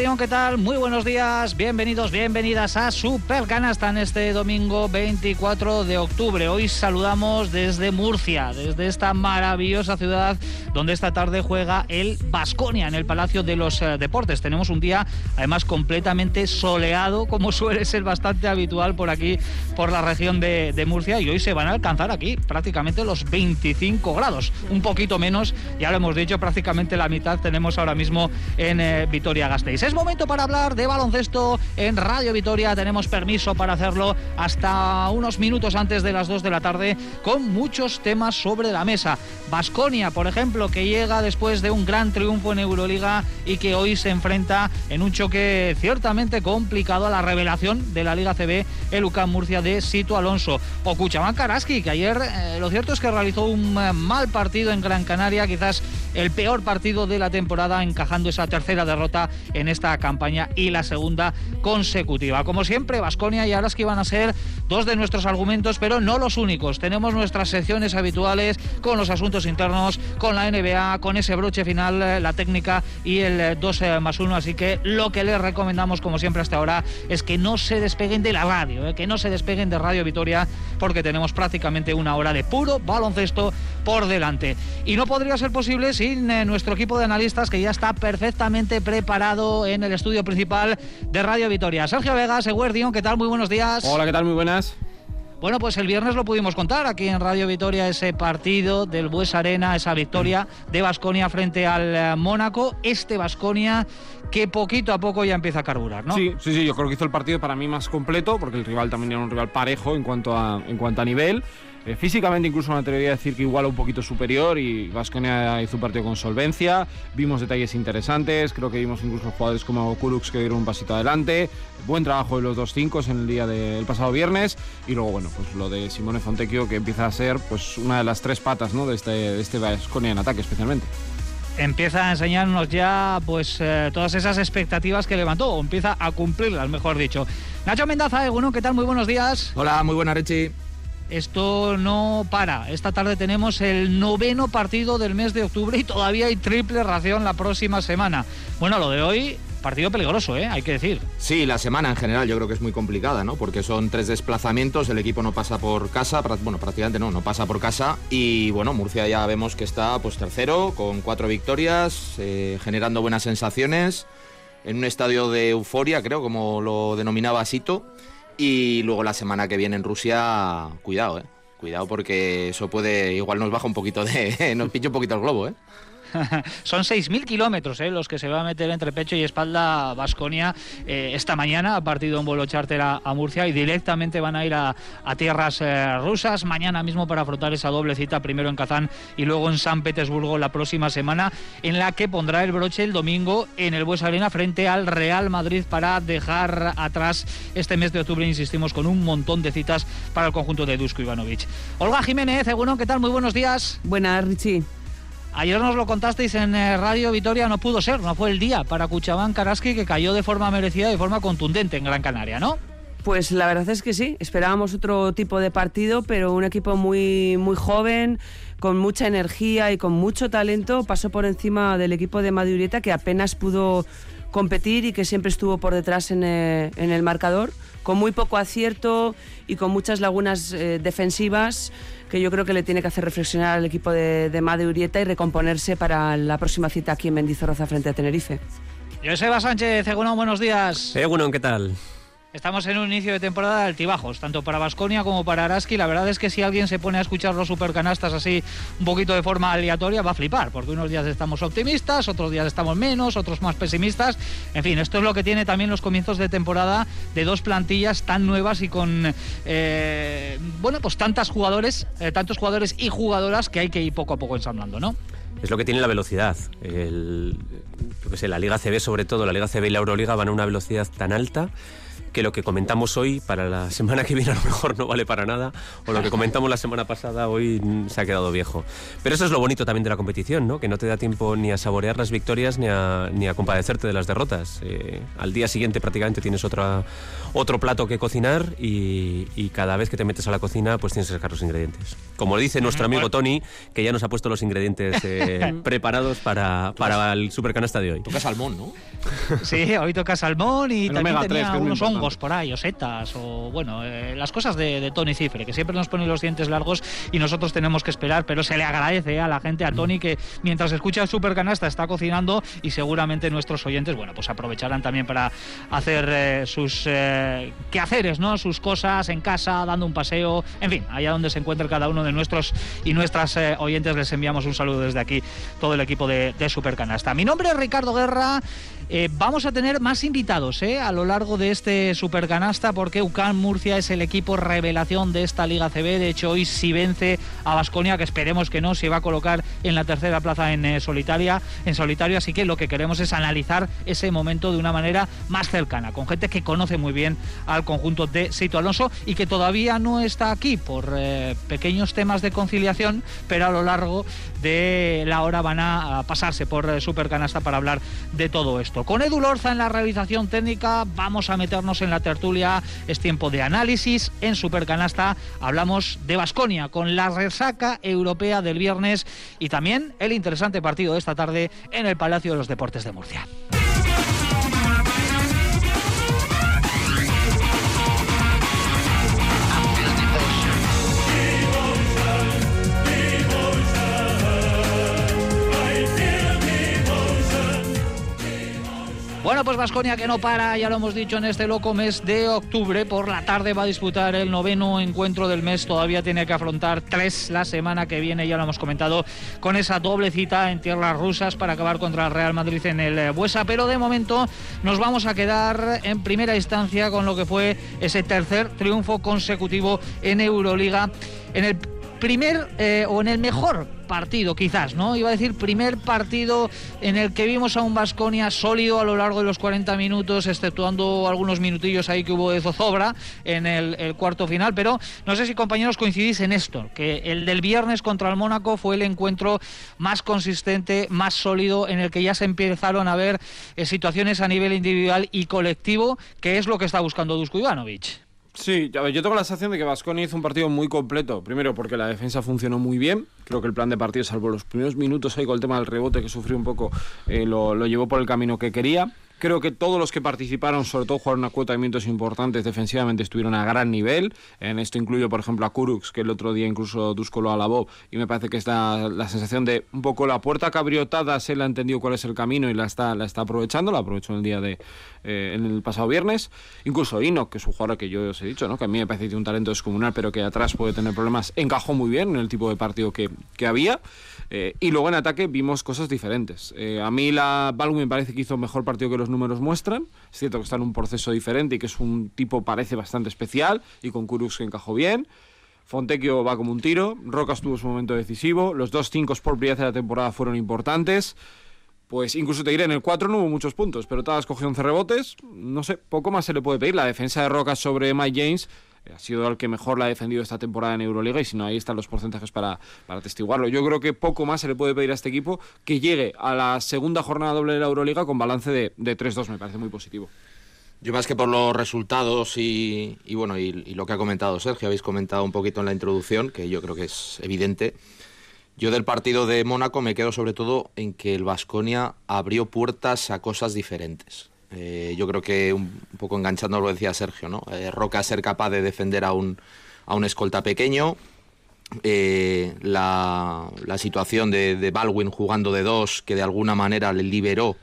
Eguardión, ¿qué tal? Muy buenos días, bienvenidos, bienvenidas a Super Canasta en este domingo 24 de octubre. Hoy saludamos desde Murcia, desde esta maravillosa ciudad donde esta tarde juega el Basconia en el Palacio de los eh, Deportes. Tenemos un día además completamente soleado, como suele ser bastante habitual por aquí, por la región de, Murcia, y hoy se van a alcanzar aquí prácticamente los 25 grados, un poquito menos, ya lo hemos dicho, prácticamente la mitad tenemos ahora mismo en eh, Vitoria Gasteiz. Es momento para hablar de baloncesto en Radio Vitoria. Tenemos permiso para hacerlo hasta unos minutos antes de las 2 de la tarde con muchos temas sobre la mesa. Basconia, por ejemplo, que llega después de un gran triunfo en Euroliga y que hoy se enfrenta en un choque ciertamente complicado a la revelación de la Liga CB, el UCAM Murcia de Sito Alonso. O Cuchamán Karaski, que ayer eh, lo cierto es que realizó un eh, mal partido en Gran Canaria, quizás el peor partido de la temporada, encajando esa tercera derrota en esta campaña y la segunda consecutiva. Como siempre, Vasconia y Araski van a ser dos de nuestros argumentos, pero no los únicos. Tenemos nuestras secciones habituales con los asuntos internos, con la NBA, con ese broche final, eh, la técnica y el 2 eh, más 1. Así que lo que les recomendamos, como siempre hasta ahora, es que no se despeguen de la radio, eh, que no se despeguen de Radio Vitoria, porque tenemos prácticamente una hora de puro baloncesto por delante. Y no podría ser posible sin nuestro equipo de analistas que ya está perfectamente preparado en el estudio principal de Radio Vitoria. Sergio Vegas, Eguerdion, ¿qué tal? Muy buenos días. Hola, ¿qué tal? Muy buenas. Bueno, pues el viernes lo pudimos contar aquí en Radio Vitoria, ese partido del Bues Arena, esa victoria de Basconia frente al eh, Mónaco. Este Basconia que poquito a poco ya empieza a carburar, ¿no? Sí, sí, sí, yo creo que hizo el partido para mí más completo, porque el rival también era un rival parejo en cuanto a, en cuanto a nivel. Eh, físicamente incluso me atrevería a decir que igual un poquito superior y Vasconia hizo un partido con solvencia, vimos detalles interesantes, creo que vimos incluso jugadores como Kulux que dieron un pasito adelante, buen trabajo de los dos cinco en el día del pasado viernes y luego bueno, pues lo de Simone Fontecchio que empieza a ser pues una de las tres patas ¿no? de este, de este Vasconia en ataque especialmente empieza a enseñarnos ya pues eh, todas esas expectativas que levantó, o empieza a cumplirlas, mejor dicho. Nacho Mendaza, eh, bueno, ¿qué tal? Muy buenos días. Hola, muy buena Richie. Esto no para. Esta tarde tenemos el noveno partido del mes de octubre y todavía hay triple ración la próxima semana. Bueno, lo de hoy partido peligroso, ¿eh? hay que decir. Sí, la semana en general yo creo que es muy complicada, ¿no? Porque son tres desplazamientos, el equipo no pasa por casa, bueno, prácticamente no, no pasa por casa. Y bueno, Murcia ya vemos que está pues tercero, con cuatro victorias, eh, generando buenas sensaciones, en un estadio de euforia, creo, como lo denominaba Sito. Y luego la semana que viene en Rusia, cuidado, ¿eh? Cuidado porque eso puede, igual nos baja un poquito de, nos pincha un poquito el globo, ¿eh? Son 6.000 kilómetros eh, los que se va a meter entre pecho y espalda Vasconia eh, esta mañana. Ha partido un vuelo charter a, Murcia y directamente van a ir a, tierras eh, rusas mañana mismo para afrontar esa doble cita, primero en Kazán y luego en San Petersburgo la próxima semana, en la que pondrá el broche el domingo en el Bues Arena frente al Real Madrid para dejar atrás este mes de octubre, insistimos, con un montón de citas para el conjunto de Dusko Ivanovic. Olga Jiménez, bueno, ¿qué tal? Muy buenos días. Buenas, Richie. Ayer nos lo contasteis en eh, Radio Vitoria, no pudo ser, no fue el día para Cuchabán Karaski que cayó de forma merecida, de forma contundente en Gran Canaria, ¿no? Pues la verdad es que sí, esperábamos otro tipo de partido, pero un equipo muy, muy joven, con mucha energía y con mucho talento, pasó por encima del equipo de Madurieta que apenas pudo competir y que siempre estuvo por detrás en, eh, en el marcador, con muy poco acierto y con muchas lagunas eh, defensivas que yo creo que le tiene que hacer reflexionar al equipo de, de Made Urieta y recomponerse para la próxima cita aquí en Mendizorroza frente a Tenerife. Joseba Sánchez, Egunon, buenos días. Egunon, ¿qué tal? Estamos en un inicio de temporada de altibajos, tanto para Vasconia como para Araski. La verdad es que si alguien se pone a escuchar los supercanastas así un poquito de forma aleatoria, va a flipar, porque unos días estamos optimistas, otros días estamos menos, otros más pesimistas. En fin, esto es lo que tiene también los comienzos de temporada de dos plantillas tan nuevas y con, eh, bueno, pues tantas jugadores, eh, tantos jugadores y jugadoras que hay que ir poco a poco ensamblando, ¿no? Es lo que tiene la velocidad. El, sé, la Liga CB sobre todo, la Liga CB y la Euroliga van a una velocidad tan alta que lo que comentamos hoy para la semana que viene a lo mejor no vale para nada, o lo que comentamos la semana pasada hoy se ha quedado viejo. Pero eso es lo bonito también de la competición, ¿no? que no te da tiempo ni a saborear las victorias ni a, ni a compadecerte de las derrotas. Eh, al día siguiente prácticamente tienes otra, otro plato que cocinar y, cada vez que te metes a la cocina pues tienes que sacar los ingredientes. Como dice nuestro amigo Tony, que ya nos ha puesto los ingredientes eh, preparados para, para el supercanasta de hoy. Toca salmón, ¿no? Sí, hoy toca salmón y también tenía unos hongos por ahí, o setas, o bueno, eh, las cosas de, Tony Cifre, que siempre nos pone los dientes largos y nosotros tenemos que esperar, pero se le agradece a la gente, a Tony, que mientras escucha el supercanasta está cocinando y seguramente nuestros oyentes, bueno, pues aprovecharán también para hacer eh, sus quehaceres, ¿no? Sus cosas en casa, dando un paseo, en fin, allá donde se encuentre cada uno de nuestros y nuestras oyentes, les enviamos un saludo desde aquí, todo el equipo de, de Supercanasta. Mi nombre es Ricardo Guerra. Eh, vamos a tener más invitados eh, a lo largo de este Supercanasta porque UCAN Murcia es el equipo revelación de esta Liga CB. De hecho, hoy si vence a Basconia, que esperemos que no, se va a colocar en la tercera plaza en eh, solitaria, en solitario. Así que lo que queremos es analizar ese momento de una manera más cercana, con gente que conoce muy bien al conjunto de Sito Alonso y que todavía no está aquí por pequeños temas de conciliación, pero a lo largo de la hora van a pasarse por Supercanasta para hablar de todo esto. Con Edu Lorza en la realización técnica vamos a meternos en la tertulia. Es tiempo de análisis. En Supercanasta hablamos de Basconia con la resaca europea del viernes y también el interesante partido de esta tarde en el Palacio de los Deportes de Murcia. Bueno, pues Vasconia que no para, ya lo hemos dicho en este loco mes de octubre. Por la tarde va a disputar el noveno encuentro del mes. Todavía tiene que afrontar tres la semana que viene, ya lo hemos comentado, con esa doble cita en tierras rusas para acabar contra el Real Madrid en el Buesa. Pero de momento nos vamos a quedar en primera instancia con lo que fue ese tercer triunfo consecutivo en Euroliga. En el primer eh, o en el mejor partido, quizás, ¿no? Iba a decir primer partido en el que vimos a un Vasconia sólido a lo largo de los 40 minutos, exceptuando algunos minutillos ahí que hubo de zozobra en el, cuarto final. Pero no sé si compañeros coincidís en esto, que el del viernes contra el Mónaco fue el encuentro más consistente, más sólido, en el que ya se empezaron a ver eh, situaciones a nivel individual y colectivo, que es lo que está buscando Dusko Ivanovic. Sí, yo tengo la sensación de que Vasconi hizo un partido muy completo. Primero porque la defensa funcionó muy bien. Creo que el plan de partido, salvo los primeros minutos ahí con el tema del rebote que sufrió un poco, eh, lo, lo llevó por el camino que quería. Creo que todos los que participaron, sobre todo jugaron a cuota de minutos importantes defensivamente, estuvieron a gran nivel. En esto incluyo, por ejemplo, a Kurux, que el otro día incluso Dusko lo alabó. Y me parece que está la sensación de un poco la puerta cabriotada, se le ha entendido cuál es el camino y la está, la está aprovechando. La aprovechó en el día de eh, en el pasado viernes. Incluso Ino, que es un jugador que yo os he dicho, ¿no? que a mí me parece que tiene un talento descomunal, pero que atrás puede tener problemas, encajó muy bien en el tipo de partido que, que había. Eh, y luego en ataque vimos cosas diferentes. Eh, a mí la Baldwin me parece que hizo mejor partido que los números muestran. Es cierto que está en un proceso diferente y que es un tipo parece bastante especial y con Kurux que encajó bien. Fontecchio va como un tiro, Rocas tuvo su momento decisivo, los dos cinco por brillaz de la temporada fueron importantes. Pues incluso te diré, en el 4 no hubo muchos puntos, pero todas cogió 11 rebotes, no sé, poco más se le puede pedir. La defensa de Rocas sobre Mike James ha sido el que mejor la ha defendido esta temporada en Euroliga y si no, ahí están los porcentajes para, para atestiguarlo. Yo creo que poco más se le puede pedir a este equipo que llegue a la segunda jornada doble de la Euroliga con balance de, de 3-2, me parece muy positivo. Yo más que por los resultados y, bueno y, lo que ha comentado Sergio, habéis comentado un poquito en la introducción, que yo creo que es evidente. Yo del partido de Mónaco me quedo sobre todo en que el Vasconia abrió puertas a cosas diferentes. Eh, yo creo que un, poco enganchando lo decía Sergio, ¿no? Eh, Roca ser capaz de defender a un, a un escolta pequeño. Eh, la, situación de, Baldwin jugando de dos, que de alguna manera le liberó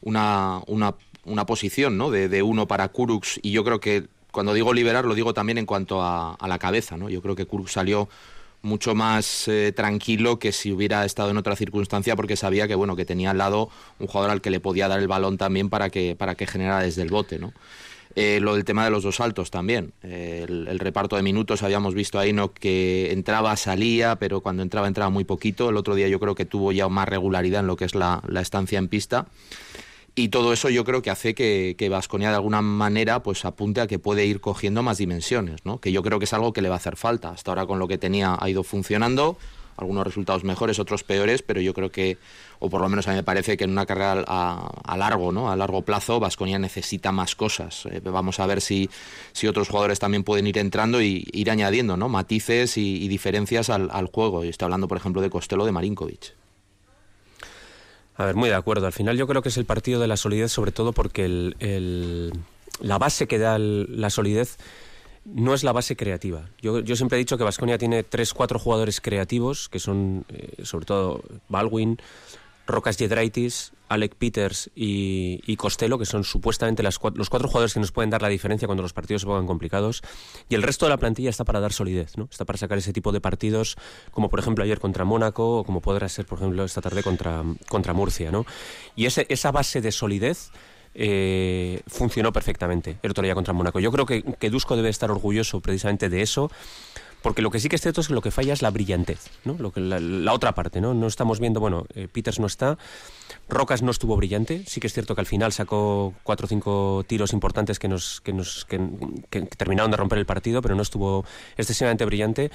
una, una, posición ¿no? de, uno para Kurux. Y yo creo que cuando digo liberar, lo digo también en cuanto a, a la cabeza. ¿no? Yo creo que Kurux salió mucho más eh, tranquilo que si hubiera estado en otra circunstancia porque sabía que bueno que tenía al lado un jugador al que le podía dar el balón también para que para que generara desde el bote no eh, lo del tema de los dos saltos también. Eh, el, reparto de minutos habíamos visto ahí no que entraba salía pero cuando entraba entraba muy poquito. El otro día yo creo que tuvo ya más regularidad en lo que es la, la estancia en pista y todo eso yo creo que hace que Vasconia de alguna manera pues apunte a que puede ir cogiendo más dimensiones, ¿no? que yo creo que es algo que le va a hacer falta. Hasta ahora con lo que tenía ha ido funcionando, algunos resultados mejores, otros peores, pero yo creo que, o por lo menos a mí me parece que en una carrera a, largo, ¿no? a largo plazo, Vasconia necesita más cosas. Eh, vamos a ver si, si otros jugadores también pueden ir entrando y ir añadiendo ¿no? matices y, diferencias al, al, juego. Y estoy hablando, por ejemplo, de Costello de Marinkovic. A ver, muy de acuerdo. Al final yo creo que es el partido de la solidez, sobre todo porque el, la base que da la solidez no es la base creativa. Yo, yo siempre he dicho que Vasconia tiene tres, cuatro jugadores creativos, que son eh, sobre todo Baldwin, Rocas Jedraitis, Alec Peters y, Costello, que son supuestamente los cuatro jugadores que nos pueden dar la diferencia cuando los partidos se pongan complicados. Y el resto de la plantilla está para dar solidez, ¿no? Está para sacar ese tipo de partidos, como por ejemplo ayer contra Mónaco, o como podrá ser, por ejemplo, esta tarde contra, contra Murcia, ¿no? Y esa base de solidez eh, funcionó perfectamente el otro día contra Mónaco. Yo creo que, que Dusko debe estar orgulloso precisamente de eso porque lo que sí que es cierto es que lo que falla es la brillantez, ¿no? Lo que, la, otra parte, ¿no? No estamos viendo, bueno, eh, Peters no está, Rocas no estuvo brillante, sí que es cierto que al final sacó cuatro o cinco tiros importantes que nos, que nos que terminaron de romper el partido, pero no estuvo excesivamente brillante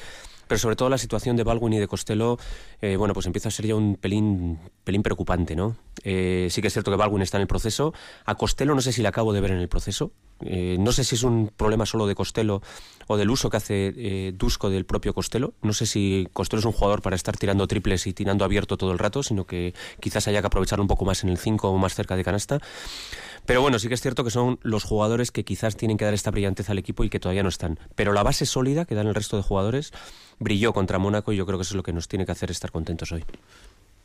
pero sobre todo la situación de Baldwin y de Costello, eh, bueno, pues empieza a ser ya un pelín, pelín preocupante, ¿no? Eh, sí que es cierto que Baldwin está en el proceso, a Costello no sé si le acabo de ver en el proceso, eh, no sé si es un problema solo de Costello o del uso que hace Dusko del propio Costello, no sé si Costello es un jugador para estar tirando triples y tirando abierto todo el rato, sino que quizás haya que aprovecharlo un poco más en el 5 o más cerca de canasta. Pero bueno, sí que es cierto que son los jugadores que quizás tienen que dar esta brillantez al equipo y que todavía no están. Pero la base sólida que dan el resto de jugadores brilló contra Mónaco y yo creo que eso es lo que nos tiene que hacer estar contentos hoy.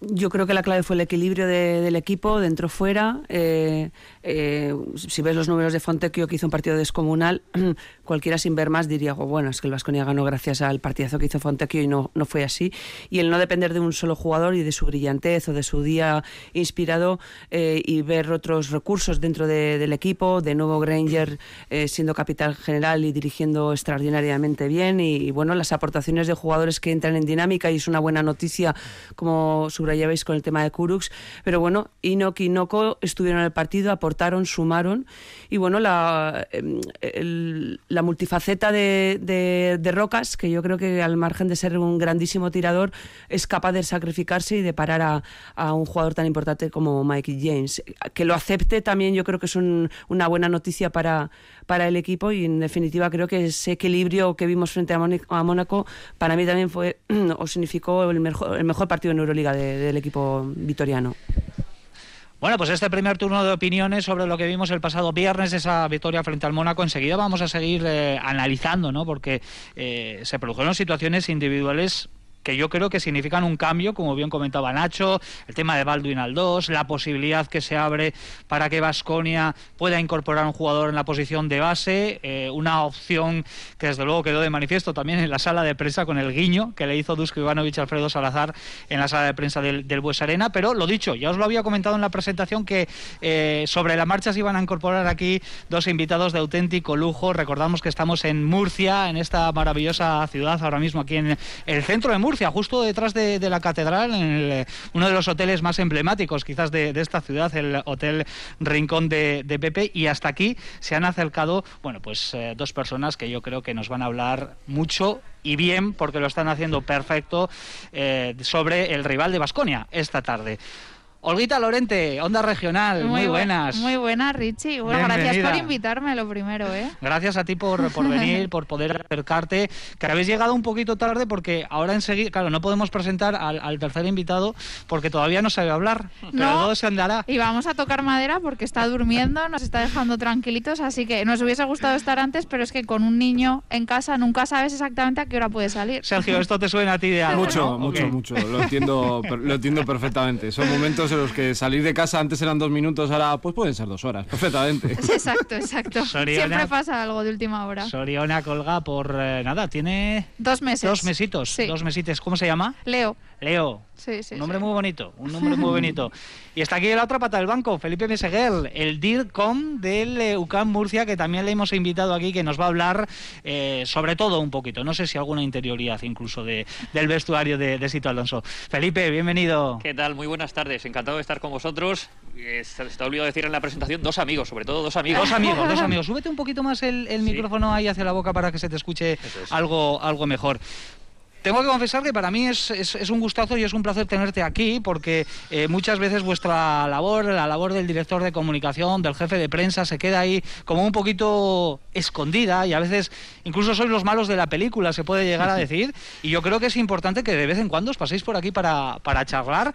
Yo creo que la clave fue el equilibrio del equipo, dentro-fuera. Eh, eh, si ves los números de Fontecchio, que hizo un partido descomunal, cualquiera sin ver más diría, oh, bueno, es que el Vasconia ganó gracias al partidazo que hizo Fontecchio y no, no fue así. Y el no depender de un solo jugador y de su brillantez o de su día inspirado eh, y ver otros recursos dentro del equipo, de nuevo Granger siendo capital general y dirigiendo extraordinariamente bien. Y, bueno, las aportaciones de jugadores que entran en dinámica y es una buena noticia como su ya veis con el tema de Kurux, pero bueno, Inoki y Noko estuvieron en el partido, aportaron, sumaron, y bueno, la, em, la multifaceta de, de, Rocas, que yo creo que al margen de ser un grandísimo tirador, es capaz de sacrificarse y de parar a, a un jugador tan importante como Mikey James. Que lo acepte también yo creo que es una buena noticia para, para el equipo y en definitiva creo que ese equilibrio que vimos frente a, Mónaco para mí también fue o significó el mejor, el mejor partido en Euroliga del equipo vitoriano. Bueno, pues este primer turno de opiniones sobre lo que vimos el pasado viernes, esa victoria frente al Mónaco, enseguida vamos a seguir eh, analizando, ¿no? Porque eh, se produjeron situaciones individuales que yo creo que significan un cambio, como bien comentaba Nacho, el tema de Baldwin al 2, la posibilidad que se abre para que Vasconia pueda incorporar un jugador en la posición de base, eh, una opción que desde luego quedó de manifiesto también en la sala de prensa con el guiño que le hizo Dusko Ivanovic Alfredo Salazar en la sala de prensa del, del Bues Arena, pero lo dicho, ya os lo había comentado en la presentación que eh, sobre la marcha se iban a incorporar aquí dos invitados de auténtico lujo, recordamos que estamos en Murcia, en esta maravillosa ciudad ahora mismo aquí en el centro de Murcia, justo detrás de, la catedral, en eh, uno de los hoteles más emblemáticos quizás de, esta ciudad, el Hotel Rincón de, Pepe, y hasta aquí se han acercado, bueno, pues eh, dos personas que yo creo que nos van a hablar mucho y bien, porque lo están haciendo perfecto, eh, sobre el rival de Basconia esta tarde. Olguita Lorente, Onda Regional, muy, buenas. Muy buenas, Richie. Bueno, gracias por invitarme, lo primero, ¿eh? Gracias a ti por, por venir, por poder acercarte, que habéis llegado un poquito tarde porque ahora enseguida, claro, no podemos presentar al, tercer invitado porque todavía no sabe hablar, pero todo se andará. Y vamos a tocar madera porque está durmiendo, nos está dejando tranquilitos, así que nos hubiese gustado estar antes, pero es que con un niño en casa nunca sabes exactamente a qué hora puede salir. Sergio, esto te suena a ti de algo, Mucho, mucho, mucho. Lo entiendo, lo entiendo perfectamente. Son momentos los que salir de casa antes eran dos minutos, ahora pues pueden ser dos horas, perfectamente. Exacto, exacto. Siempre pasa algo de última hora. Soriona colga por eh, nada, tiene... Dos meses. Dos mesitos, dos mesitos. ¿Cómo se llama? Leo. Leo. Sí, sí, un nombre sí. muy bonito, un nombre muy bonito. Y está aquí la otra pata del banco, Felipe Meseguer, el DIRCOM del eh, UCAM Murcia, que también le hemos invitado aquí, que nos va a hablar eh, sobre todo un poquito, no sé si alguna interioridad incluso de, del vestuario de, de Sito Alonso. Felipe, bienvenido. ¿Qué tal? Muy buenas tardes. Encantado de estar con vosotros. Eh, Se te ha olvidado decir en la presentación dos amigos, sobre todo dos amigos. Dos amigos, dos amigos. Súbete un poquito más el, el Sí. micrófono ahí hacia la boca para que se te escuche es. algo, algo mejor. Tengo que confesar que para mí es, es- es un gustazo y es un placer tenerte aquí porque eh, muchas veces vuestra labor, la labor del director de comunicación, del jefe de prensa, se queda ahí como un poquito escondida y a veces incluso sois los malos de la película, se puede llegar a decir. Y yo creo que es importante que de vez en cuando os paséis por aquí para, para charlar.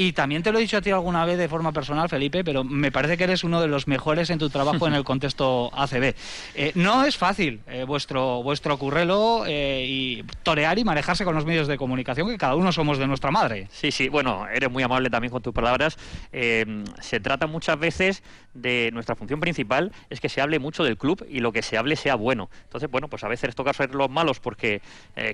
Y también te lo he dicho a ti alguna vez de forma personal, Felipe, pero me parece que eres uno de los mejores en tu trabajo en el contexto ACB. Eh, no es fácil eh, vuestro, vuestro currelo eh, y torear y manejarse con los medios de comunicación, que cada uno somos de nuestra madre. Sí, sí, bueno, eres muy amable también con tus palabras. Eh, se trata muchas veces de nuestra función principal es que se hable mucho del club y lo que se hable sea bueno. Entonces, bueno, pues a veces toca ser los malos porque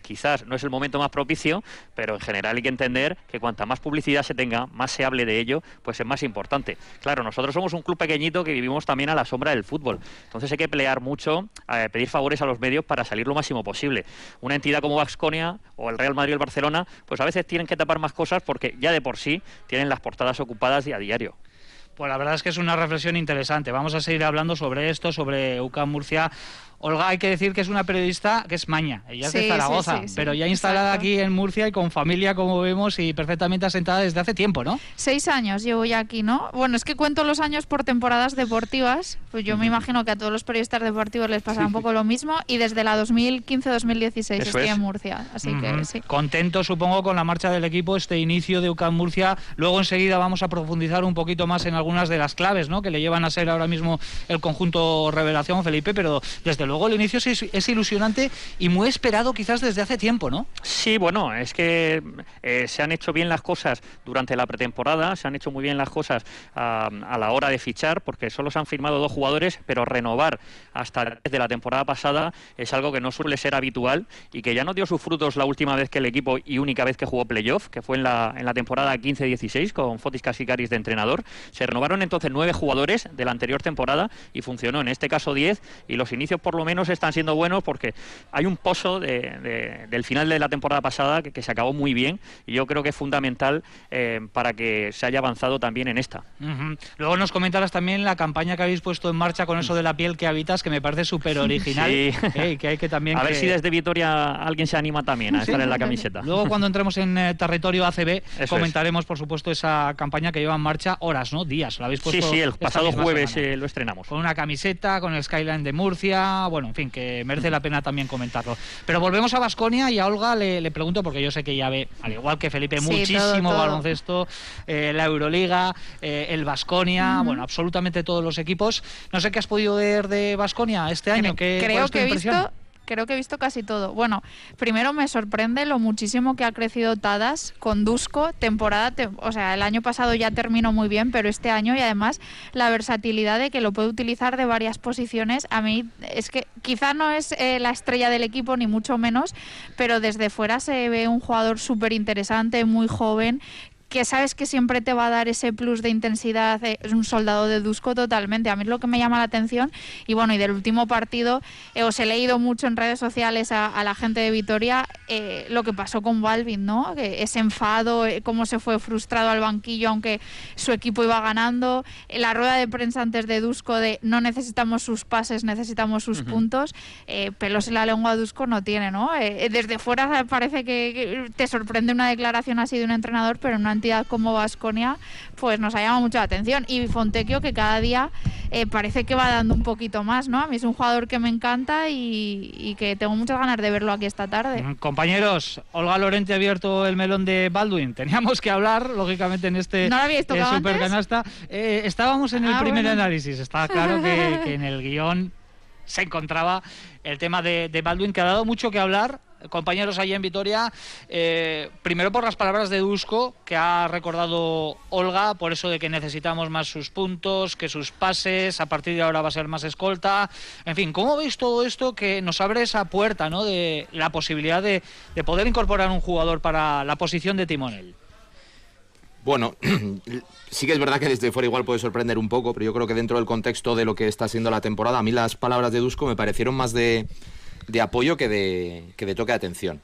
quizás no es el momento más propicio, pero en general hay que entender que cuanta más publicidad se tenga, más se hable de ello, pues es más importante. Claro, nosotros somos un club pequeñito que vivimos también a la sombra del fútbol. Entonces hay que pelear mucho, eh, pedir favores a los medios para salir lo máximo posible. Una entidad como Vasconia o el Real Madrid o el Barcelona, pues a veces tienen que tapar más cosas porque ya de por sí tienen las portadas ocupadas a diario. Pues la verdad es que es una reflexión interesante. Vamos a seguir hablando sobre esto, sobre UCAM Murcia. Olga, hay que decir que es una periodista que es maña, ella es Sí, de Zaragoza, sí, sí, pero ya instalada exacto. aquí en Murcia y con familia, como vemos, y perfectamente asentada desde hace tiempo, ¿no? Seis años llevo ya aquí, ¿no? Bueno, es que cuento los años por temporadas deportivas. Pues yo me imagino que a todos los periodistas deportivos les pasa un poco lo mismo. Y desde la 2015-2016 Eso estoy es. en Murcia. Así que sí. Contento, supongo, con la marcha del equipo, este inicio de UCAM Murcia. Luego enseguida vamos a profundizar un poquito más en algunas de las claves que le llevan a ser ahora mismo el conjunto revelación, Felipe, pero desde luego el inicio es, ilusionante y muy esperado quizás desde hace tiempo, ¿no? Sí, bueno, es que eh, se han hecho bien las cosas durante la pretemporada, se han hecho muy bien las cosas ah, a la hora de fichar, porque solo se han firmado dos jugadores, pero renovar hasta desde la temporada pasada es algo que no suele ser habitual y que ya no dio sus frutos la última vez que el equipo y única vez que jugó playoff, que fue en la, en la temporada 15-16 con Fotis Casikaris de entrenador. Se renovaron entonces nueve jugadores de la anterior temporada y funcionó en este caso 10 y los inicios por lo menos están siendo buenos porque hay un pozo de- de- del final de la temporada pasada que, se acabó muy bien y yo creo que es fundamental eh, para que se haya avanzado también en esta. Luego nos comentarás también la campaña que habéis puesto en marcha con eso de la piel que habitas, que me parece súper original. Sí. ¿eh? y que hay que también A ver que- si desde Vitoria alguien se anima también a estar en la camiseta. Luego cuando entremos en eh, territorio ACB es. comentaremos por supuesto esa campaña que lleva en marcha horas, ¿no? Días. Lo habéis Sí, puesto sí, el esta pasado jueves eh, lo estrenamos. Con una camiseta, con el skyline de Murcia, bueno, en fin, que merece la pena también comentarlo. Pero volvemos a Basconia y a Olga le, le pregunto, porque yo sé que ya ve, al igual que Felipe, Sí, muchísimo todo, todo. baloncesto, eh, la Euroliga, eh, el Basconia, bueno, absolutamente todos los equipos. No sé qué has podido ver de Basconia este año. ¿qué, creo que he visto creo que he visto casi todo. Bueno, primero me sorprende lo muchísimo que ha crecido Tadas con Dusko, temporada, te- o sea, el año pasado ya terminó muy bien, pero este año y además la versatilidad de que lo puede utilizar de varias posiciones, a mí es que quizá no es eh, la estrella del equipo ni mucho menos, pero desde fuera se ve un jugador súper interesante, muy joven, que sabes que siempre te va a dar ese plus de intensidad, eh, es un soldado de Dusko totalmente. A mí es lo que me llama la atención. Y bueno, y del último partido, eh, os he leído mucho en redes sociales a, a la gente de Vitoria eh, lo que pasó con Balvin, ¿no? Que ese enfado, eh, cómo se fue frustrado al banquillo aunque su equipo iba ganando. Eh, La rueda de prensa antes de Dusko de no necesitamos sus pases, necesitamos sus puntos. Eh, pelos en la lengua Dusko no tiene, ¿no? Eh, desde fuera parece que, te sorprende una declaración así de un entrenador, pero en una entidad como Vasconia, pues nos ha llamado mucho la atención. Y Fontecchio, que cada día eh, parece que va dando un poquito más, ¿no? A mí es un jugador que me encanta y, y que tengo muchas ganas de verlo aquí esta tarde. Compañeros, Olga Lorente ha abierto el melón de Baldwin. Teníamos que hablar, lógicamente, en este ¿No antes? supercanasta. Eh, estábamos en el Ah, primer bueno. análisis. Está claro que, que en el guion se encontraba el tema de, de Baldwin, que ha dado mucho que hablar. Compañeros allí en Vitoria. Eh, primero por las palabras de Dusko, que ha recordado Olga, por eso de que necesitamos más sus puntos, que sus pases, a partir de ahora va a ser más escolta. En fin, ¿cómo veis todo esto que nos abre esa puerta ¿no? de la posibilidad de, de poder incorporar un jugador para la posición de timonel? Bueno, sí que es verdad que desde fuera igual puede sorprender un poco, pero yo creo que dentro del contexto de lo que está siendo la temporada, a mí las palabras de Dusko me parecieron más de, de apoyo que de, que de toque de atención.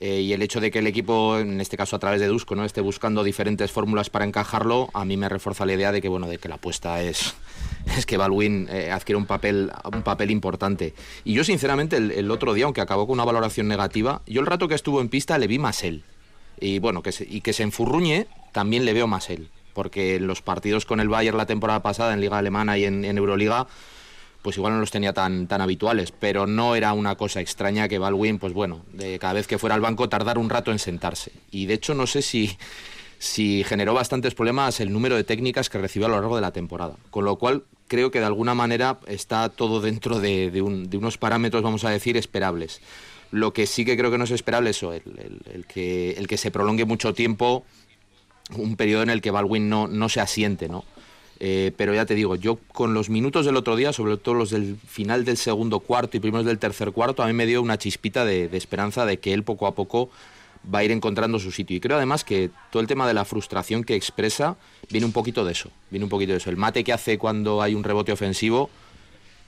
Eh, y el hecho de que el equipo, en este caso a través de Dusko, ¿no? esté buscando diferentes fórmulas para encajarlo, a mí me refuerza la idea de que bueno, de que la apuesta es, es que Balwin eh, adquiere un papel, un papel importante. Y yo sinceramente el, otro día, aunque acabó con una valoración negativa, yo el rato que estuvo en pista le vi más él. Y bueno, que se, y que se enfurruñe, también le veo más él. Porque en los partidos con el Bayern la temporada pasada en Liga Alemana y en Euroliga pues igual no los tenía tan, tan habituales, pero no era una cosa extraña que Baldwin, pues bueno, de cada vez que fuera al banco tardar un rato en sentarse. Y de hecho no sé si, si generó bastantes problemas el número de técnicas que recibió a lo largo de la temporada. Con lo cual creo que de alguna manera está todo dentro de, de, un, de unos parámetros, vamos a decir, esperables. Lo que sí que creo que no es esperable es el, el, el, que, el que se prolongue mucho tiempo, un periodo en el que Baldwin no, no se asiente, ¿no? Eh, pero ya te digo, yo con los minutos del otro día, sobre todo los del final del segundo cuarto y primeros del tercer cuarto, a mí me dio una chispita de, de, esperanza de que él poco a poco va a ir encontrando su sitio. Y creo además que todo el tema de la frustración que expresa viene un poquito de eso, viene un poquito de eso. El mate que hace cuando hay un rebote ofensivo,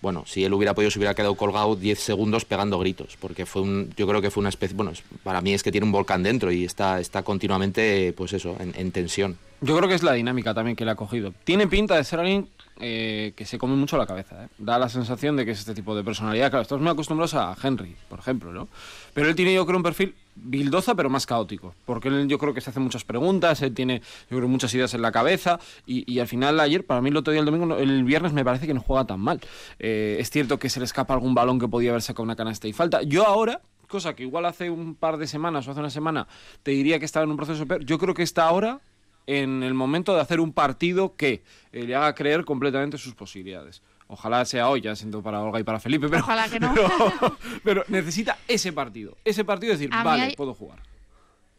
bueno, si él hubiera podido se hubiera quedado colgado 10 segundos pegando gritos, porque fue un, yo creo que fue una especie, bueno, para mí es que tiene un volcán dentro y está, está continuamente, pues eso, en, en tensión. Yo creo que es la dinámica también que le ha cogido. Tiene pinta de ser alguien eh, que se come mucho la cabeza. ¿eh? Da la sensación de que es este tipo de personalidad. Claro, estamos muy acostumbrados a Henry, por ejemplo, ¿no? Pero él tiene, yo creo, un perfil bildoza, pero más caótico. Porque él, yo creo que se hace muchas preguntas, él tiene, muchas ideas en la cabeza. Y, y al final, ayer, para mí, el otro día, el domingo, el viernes, me parece que no juega tan mal. Eh, es cierto que se le escapa algún balón que podía haber sacado una canasta y falta. Yo ahora, cosa que igual hace un par de semanas o hace una semana te diría que estaba en un proceso peor, yo creo que está ahora en el momento de hacer un partido que eh, le haga creer completamente sus posibilidades. Ojalá sea hoy, ya siento para Olga y para Felipe, pero, Ojalá que no. pero, pero necesita ese partido. Ese partido es decir, A vale, hay- puedo jugar.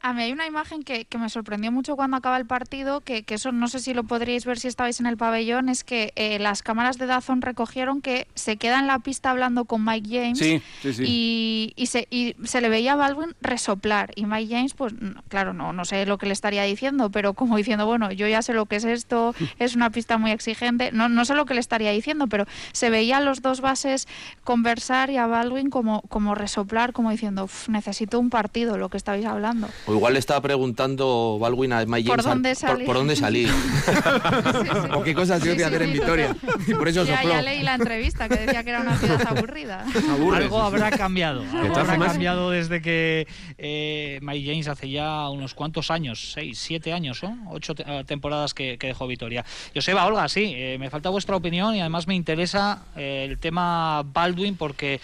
A mí hay una imagen que, que me sorprendió mucho cuando acaba el partido, que, que eso no sé si lo podríais ver si estabais en el pabellón, es que eh, las cámaras de Dazón recogieron que se queda en la pista hablando con Mike James Sí, sí, sí. y, y se, y se le veía a Baldwin resoplar y Mike James, pues no, claro, no, no sé lo que le estaría diciendo, pero como diciendo, bueno, yo ya sé lo que es esto, es una pista muy exigente, no, no sé lo que le estaría diciendo, pero se veía a los dos bases conversar y a Baldwin como, como resoplar, como diciendo, "Uf, necesito un partido, lo que estabais hablando. O igual le estaba preguntando Baldwin a Mike ¿Por dónde por, salir? por dónde salir. o qué cosas tiene Sí, que sí, hacer en Vitoria. Y por eso Ya, sopló. ya leí la entrevista que decía que era una ciudad aburrida. Algo habrá cambiado. Algo habrá formas- cambiado desde que eh, Mike James hace ya unos cuantos años, seis, siete años, ¿no? Ocho te- eh, temporadas que, que dejó Vitoria. Joseba, Olga, sí, eh, me falta vuestra opinión y además me interesa eh, el tema Baldwin porque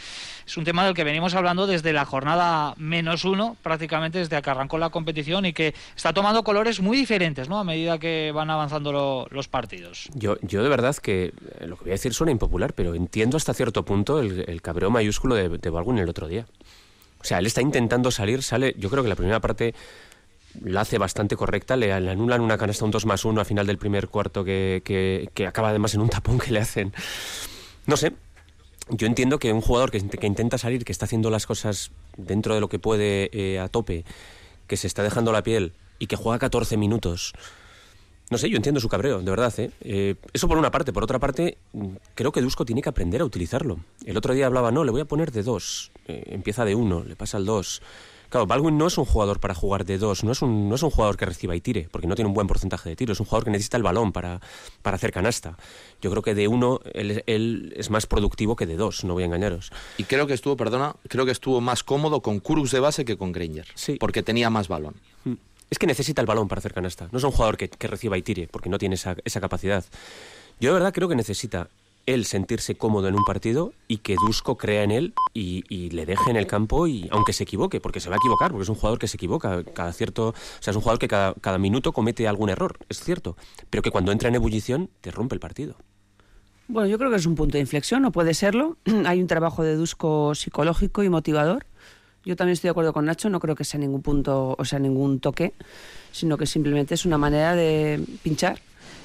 es un tema del que venimos hablando desde la jornada menos uno, prácticamente desde que arrancó la competición y que está tomando colores muy diferentes, ¿no? A medida que van avanzando lo- los partidos. Yo, yo de verdad que eh, lo que voy a decir suena impopular, pero entiendo hasta cierto punto el, cabreo mayúsculo de, de el otro día. O sea, él está intentando salir, sale, yo creo que la primera parte la hace bastante correcta, le, anulan una canasta un 2 más 1 a final del primer cuarto que, que, que acaba además en un tapón que le hacen. No sé, yo entiendo que un jugador que, que intenta salir, que está haciendo las cosas dentro de lo que puede eh, a tope, que se está dejando la piel y que juega 14 minutos, no sé, yo entiendo su cabreo, de verdad. ¿eh? Eh, eso por una parte. Por otra parte, creo que Dusko tiene que aprender a utilizarlo. El otro día hablaba, no, le voy a poner de dos. Eh, empieza de uno, le pasa al dos. Claro, Baldwin no es un jugador para jugar de dos, no es, un, no es un jugador que reciba y tire, porque no tiene un buen porcentaje de tiro, es un jugador que necesita el balón para, para hacer canasta. Yo creo que de uno él, él es más productivo que de dos, no voy a engañaros. Y creo que estuvo, perdona, creo que estuvo más cómodo con Kurux de base que con Granger. Sí. Porque tenía más balón. Mm. Es que necesita el balón para hacer canasta. No es un jugador que, que reciba y tire, porque no tiene esa, esa capacidad. Yo de verdad creo que necesita él sentirse cómodo en un partido y que Dusko crea en él y, y le deje en el campo y aunque se equivoque, porque se va a equivocar, porque es un jugador que se equivoca cada cierto, o sea, es un jugador que cada, cada minuto comete algún error, es cierto, pero que cuando entra en ebullición te rompe el partido. Bueno, yo creo que es un punto de inflexión, o puede serlo. Hay un trabajo de Dusko psicológico y motivador. Yo también estoy de acuerdo con Nacho, no creo que sea ningún punto, o sea, ningún toque, sino que simplemente es una manera de pinchar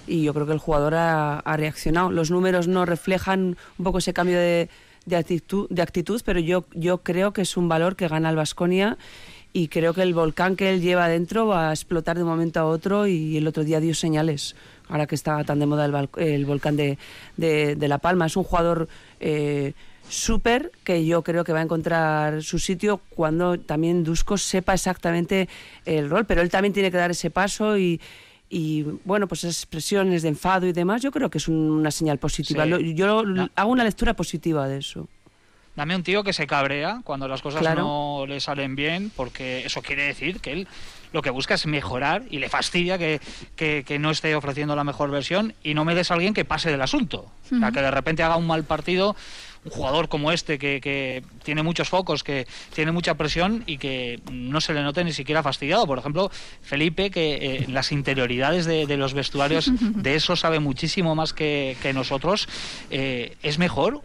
y yo creo que el jugador ha, reaccionado. Los números no reflejan un poco ese cambio de, actitud, de actitud, pero yo, yo creo que es un valor que gana el Vasconia y creo que el volcán que él lleva dentro va a explotar de un momento a otro y el otro día dio señales, ahora que está tan de moda el, volcán de, La Palma. Es un jugador eh, súper que yo creo que va a encontrar su sitio cuando también Dusko sepa exactamente el rol, pero él también tiene que dar ese paso y y bueno, pues esas expresiones de enfado y demás, yo creo que es una señal positiva. yo hago una lectura positiva de eso. Dame un tío que se cabrea cuando las cosas no le salen bien, porque eso quiere decir que él lo que busca es mejorar y le fastidia que, que, no esté ofreciendo la mejor versión y no me des a alguien que pase del asunto. O sea, que de repente haga un mal partido un jugador como este que, que, tiene muchos focos, que tiene mucha presión y que no se le note ni siquiera fastidiado. Por ejemplo, Felipe, que eh, las interioridades de, los vestuarios, de eso sabe muchísimo más que, nosotros, eh, es mejor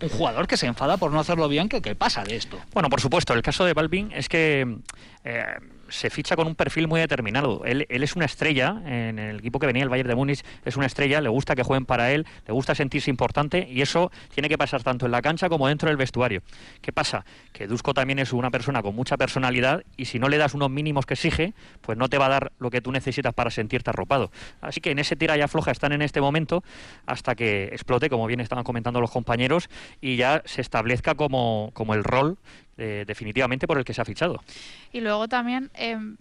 un jugador que se enfada por no hacerlo bien que, que pasa de esto. Bueno, por supuesto, el caso de Balvin es que... Eh, se ficha con un perfil muy determinado. Él, es una estrella, en el equipo que venía, el Bayern de Múnich, es una estrella, le gusta que jueguen para él, le gusta sentirse importante y eso tiene que pasar tanto en la cancha como dentro del vestuario. ¿Qué pasa? Que Dusko también es una persona con mucha personalidad y si no le das unos mínimos que exige, pues no te va a dar lo que tú necesitas para sentirte arropado. Así que en ese tira y afloja están en este momento hasta que explote, como bien estaban comentando los compañeros, y ya se establezca como el rol eh, definitivamente por el que se ha fichado. Y luego también em,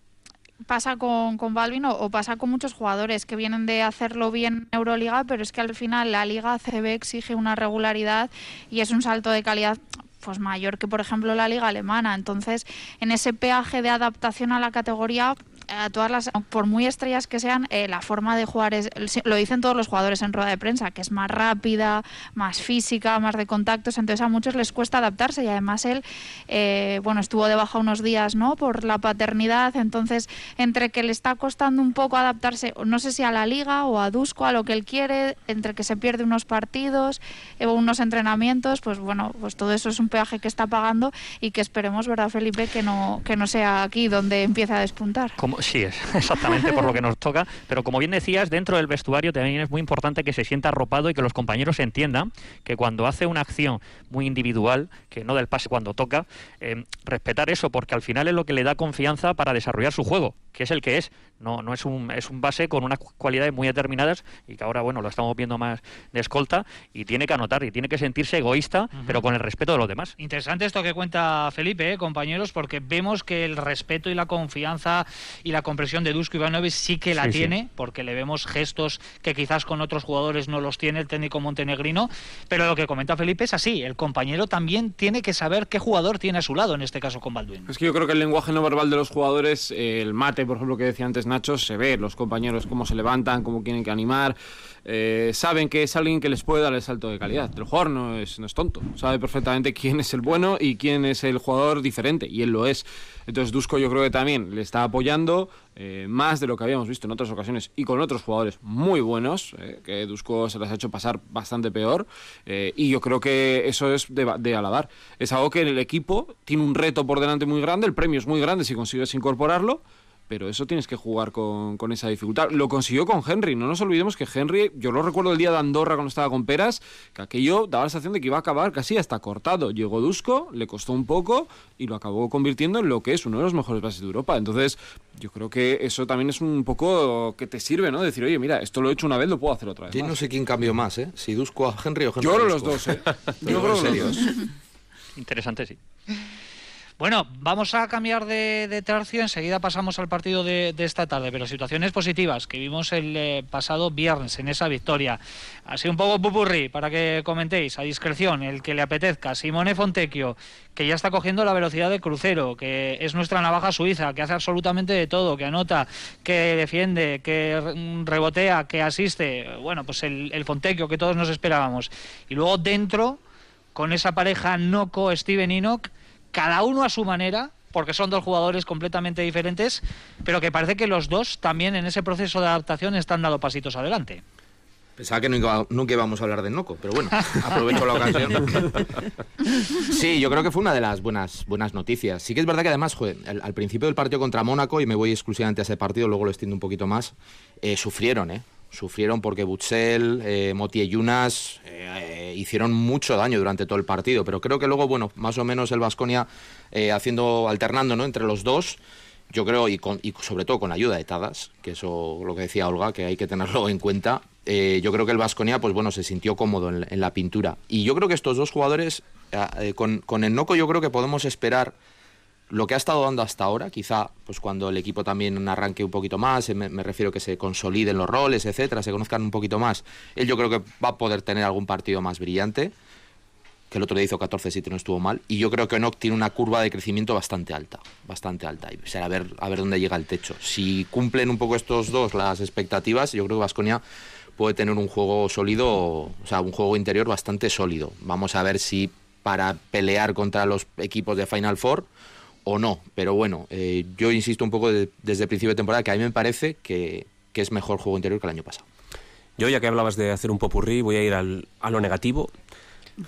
pasa con, con Balvin o, pasa con muchos jugadores que vienen de hacerlo bien en Euroliga, pero es que al final la Liga CB exige una regularidad y es un salto de calidad pues mayor que por ejemplo la liga alemana entonces en ese peaje de adaptación a la categoría a todas las, por muy estrellas que sean, eh, la forma de jugar es, lo dicen todos los jugadores en rueda de prensa, que es más rápida, más física, más de contactos, entonces a muchos les cuesta adaptarse y además él, eh, bueno, estuvo de baja unos días, ¿no? Por la paternidad, entonces entre que le está costando un poco adaptarse, no sé si a la liga o a Dusko, a lo que él quiere, entre que se pierde unos partidos o unos entrenamientos, pues bueno, pues todo eso es un peaje que está pagando y que esperemos, ¿verdad, Felipe? Que no, que no sea aquí donde empiece a despuntar sí, es exactamente por lo que nos toca. Pero como bien decías, dentro del vestuario también es muy importante que se sienta arropado y que los compañeros entiendan que cuando hace una acción muy individual, que no del pase cuando toca, eh, respetar eso, porque al final es lo que le da confianza para desarrollar su juego, que es el que es. No, no es un, es un base con unas cualidades muy determinadas y que ahora, bueno, lo estamos viendo más de escolta y tiene que anotar y tiene que sentirse egoísta, pero con el respeto de los demás. Interesante esto que cuenta Felipe, eh, compañeros, porque vemos que el respeto y la confianza y la compresión de Dusko Ivanovic sí que la tiene, porque le vemos gestos que quizás con otros jugadores no los tiene el técnico montenegrino, pero lo que comenta Felipe es así, el compañero también tiene que saber qué jugador tiene a su lado, en este caso con Baldwin. Es que yo creo que el lenguaje no verbal de los jugadores, el mate, por ejemplo, que decía antes Nacho, se ve, los compañeros cómo se levantan, cómo tienen que animar, eh, saben que es alguien que les puede dar el salto de calidad. El jugador no es, no es tonto, sabe perfectamente quién es el bueno y quién es el jugador diferente, y él lo es. Entonces Dusko yo creo que también le está apoyando eh, más de lo que habíamos visto en otras ocasiones y con otros jugadores muy buenos, eh, que Dusko se les ha hecho pasar bastante peor, y yo creo que eso es de, de alabar. Es algo que el equipo tiene un reto por delante muy grande, el premio es muy grande si consigues incorporarlo, pero eso tienes que jugar con, con, esa dificultad. Lo consiguió con Henry, no nos olvidemos que Henry, yo lo recuerdo el día de Andorra cuando estaba con Peras, que aquello daba la sensación de que iba a acabar casi hasta cortado. Llegó Dusko, le costó un poco y lo acabó convirtiendo en lo que es uno de los mejores bases de Europa. Entonces, yo creo que eso también es un poco que te sirve, ¿no? Decir, oye, mira, esto lo he hecho una vez, lo puedo hacer otra vez. Yo no sé quién cambió más, ¿eh? Si Dusko a Henry o Henry Yo creo los dos, ¿eh? yo creo los dos. Interesante, sí. Bueno, vamos a cambiar de, tercio, enseguida pasamos al partido de, esta tarde, pero situaciones positivas que vimos el eh, pasado viernes en esa victoria. Así un poco pupurri para que comentéis a discreción el que le apetezca. Simone Fontecchio, que ya está cogiendo la velocidad de crucero, que es nuestra navaja suiza, que hace absolutamente de todo, que anota, que defiende, que rebotea, que asiste. Bueno, pues el, el Fontecchio que todos nos esperábamos. Y luego dentro, con esa pareja Noco-Steven Enoch cada uno a su manera, porque son dos jugadores completamente diferentes, pero que parece que los dos también en ese proceso de adaptación están dando pasitos adelante. Pensaba que nunca, nunca íbamos a hablar de Noco, pero bueno, aprovecho la ocasión. Sí, yo creo que fue una de las buenas, buenas noticias. Sí que es verdad que además, joder, al, al principio del partido contra Mónaco, y me voy exclusivamente a ese partido, luego lo extiendo un poquito más, eh, sufrieron, ¿eh? Sufrieron porque Butzel, eh, Moti y Yunas eh, hicieron mucho daño durante todo el partido, pero creo que luego, bueno, más o menos el Vasconia haciendo, alternando, ¿no? Entre los dos, yo creo, y, con, y sobre todo con ayuda de Tadas, que eso lo que decía Olga, que hay que tenerlo en cuenta, eh, yo creo que el Vasconia, pues bueno, se sintió cómodo en, la pintura. Y yo creo que estos dos jugadores, eh, con, con el Noco, yo creo que podemos esperar lo que ha estado dando hasta ahora, quizá pues cuando el equipo también arranque un poquito más, me, me, refiero que se consoliden los roles, etcétera, se conozcan un poquito más, él yo creo que va a poder tener algún partido más brillante, que el otro día hizo 14-7 no estuvo mal, y yo creo que Noc tiene una curva de crecimiento bastante alta, bastante alta, y será a ver, a ver dónde llega el techo. Si cumplen un poco estos dos las expectativas, yo creo que Vasconia puede tener un juego sólido, o sea, un juego interior bastante sólido. Vamos a ver si para pelear contra los equipos de Final Four o no. Pero bueno, eh, yo insisto un poco de, desde el principio de temporada que a mí me parece que, que, es mejor juego interior que el año pasado. Yo, ya que hablabas de hacer un popurrí, voy a ir al, a lo negativo,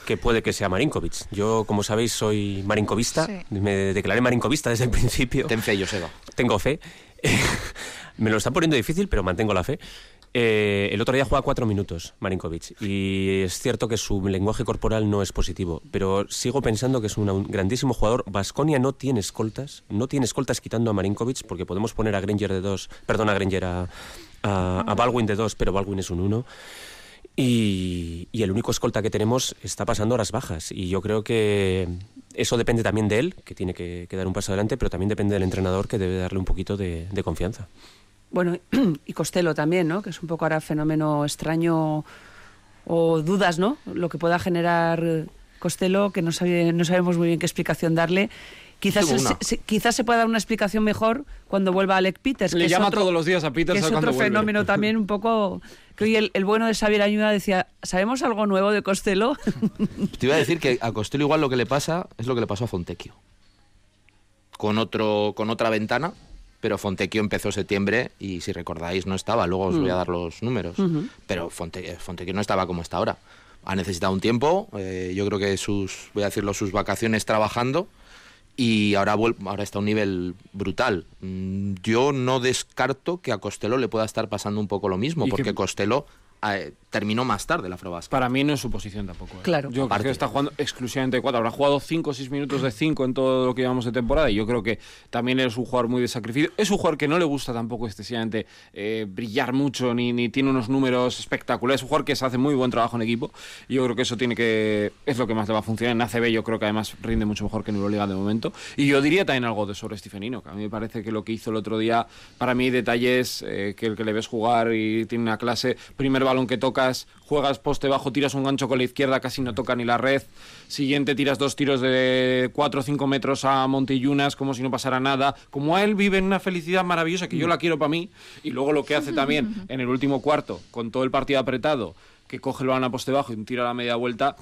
que puede que sea Marinkovic. Yo, como sabéis, soy marincovista. Sí. Me declaré marincovista desde el principio. Ten fe, Joseba. Tengo fe. me lo está poniendo difícil, pero mantengo la fe. Eh, el otro día juega cuatro minutos Marinkovic y es cierto que su lenguaje corporal no es positivo, pero sigo pensando que es un, grandísimo jugador. Vasconia no tiene escoltas, no tiene escoltas quitando a Marinkovic porque podemos poner a Granger de dos, perdón, a Granger a, Baldwin de dos, pero Baldwin es un uno. Y, el único escolta que tenemos está pasando horas bajas. Y yo creo que eso depende también de él, que tiene que, dar un paso adelante, pero también depende del entrenador, que debe darle un poquito de confianza. Bueno, y Costello también, ¿no? Que es un poco ahora fenómeno extraño o dudas, ¿no? Lo que pueda generar Costello, que no, sabe, no sabemos muy bien qué explicación darle. Quizás se, se, quizás se pueda dar una explicación mejor cuando vuelva Alec Peters. Le que llama otro, todos los días a Peters. Que es otro fenómeno vuelve. también un poco... Que hoy el, el, bueno de Xavier Ayuda decía, ¿sabemos algo nuevo de Costello? Te iba a decir que a Costello igual lo que le pasa es lo que le pasó a Fontecchio. Con, otro, con otra ventana, pero Fontecchio empezó septiembre y si recordáis no estaba, luego os voy a dar los números, uh -huh. pero Fonte, Fontecchio no estaba como está ahora. Ha necesitado un tiempo, eh, yo creo que sus, voy a decirlo, sus vacaciones trabajando y ahora, ahora está a un nivel brutal. Mm, Yo no descarto que a Costello le pueda estar pasando un poco lo mismo, porque que... Costello eh, terminó más tarde la Afrobasket. Para mí no es su posición tampoco. ¿eh? Claro. Yo creo que está jugando exclusivamente de cuatro. Habrá jugado 5 o 6 minutos de 5 en todo lo que llevamos de temporada y yo creo que también es un jugador muy de sacrificio. Es un jugador que no le gusta tampoco excesivamente eh, brillar mucho ni, ni, tiene unos números espectaculares. Es un jugador que se hace muy buen trabajo en equipo y yo creo que eso tiene que es lo que más le va a funcionar. En ACB yo creo que además rinde mucho mejor que en Euroliga de momento. Y yo diría también algo de sobre Stephenino, que a mí me parece que lo que hizo el otro día, para mí detalles eh, que el que le ves jugar y tiene una clase, primer balón que tocas, juegas poste bajo, tiras un gancho con la izquierda, casi no toca ni la red. Siguiente, tiras dos tiros de 4 o 5 metros a Montillunas, como si no pasara nada. Como a él vive en una felicidad maravillosa que yo la quiero para mí. Y luego lo que hace también en el último cuarto, con todo el partido apretado, que coge el balón a poste bajo y tira la media vuelta.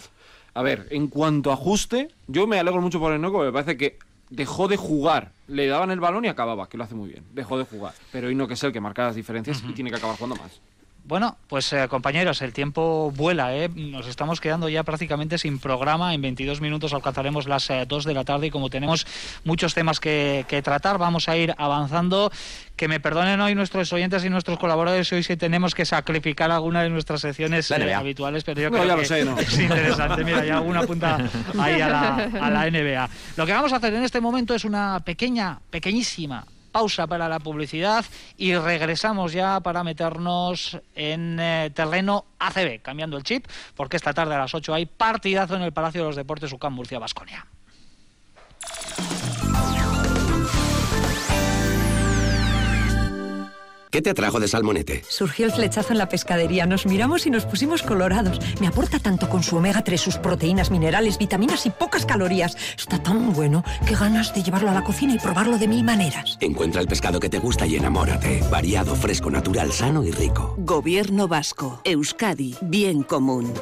A ver, en cuanto a ajuste, yo me alegro mucho por el Noco, me parece que dejó de jugar, le daban el balón y acababa, que lo hace muy bien. Dejó de jugar. Pero hoy no que es el que marca las diferencias uh -huh. y tiene que acabar jugando más. Bueno, pues eh, compañeros, el tiempo vuela, ¿eh? nos estamos quedando ya prácticamente sin programa. En 22 minutos alcanzaremos las eh, 2 de la tarde y como tenemos muchos temas que, que, tratar, vamos a ir avanzando. Que me perdonen hoy nuestros oyentes y nuestros colaboradores hoy si tenemos que sacrificar alguna de nuestras secciones eh, habituales, pero yo no, creo ya que lo sé, ¿no? es interesante. Mira, ya alguna punta ahí a la, a la NBA. Lo que vamos a hacer en este momento es una pequeña, pequeñísima pausa para la publicidad y regresamos ya para meternos en eh, terreno ACB, cambiando el chip, porque esta tarde a las 8 hay partidazo en el Palacio de los Deportes UCAM Murcia Basconia. ¿Qué te atrajo de Salmonete? Surgió el flechazo en la pescadería, nos miramos y nos pusimos colorados. Me aporta tanto con su omega 3, sus proteínas, minerales, vitaminas y pocas calorías. Está tan bueno que ganas de llevarlo a la cocina y probarlo de mil maneras. Encuentra el pescado que te gusta y enamórate. Variado, fresco, natural, sano y rico. Gobierno Vasco. Euskadi. Bien común.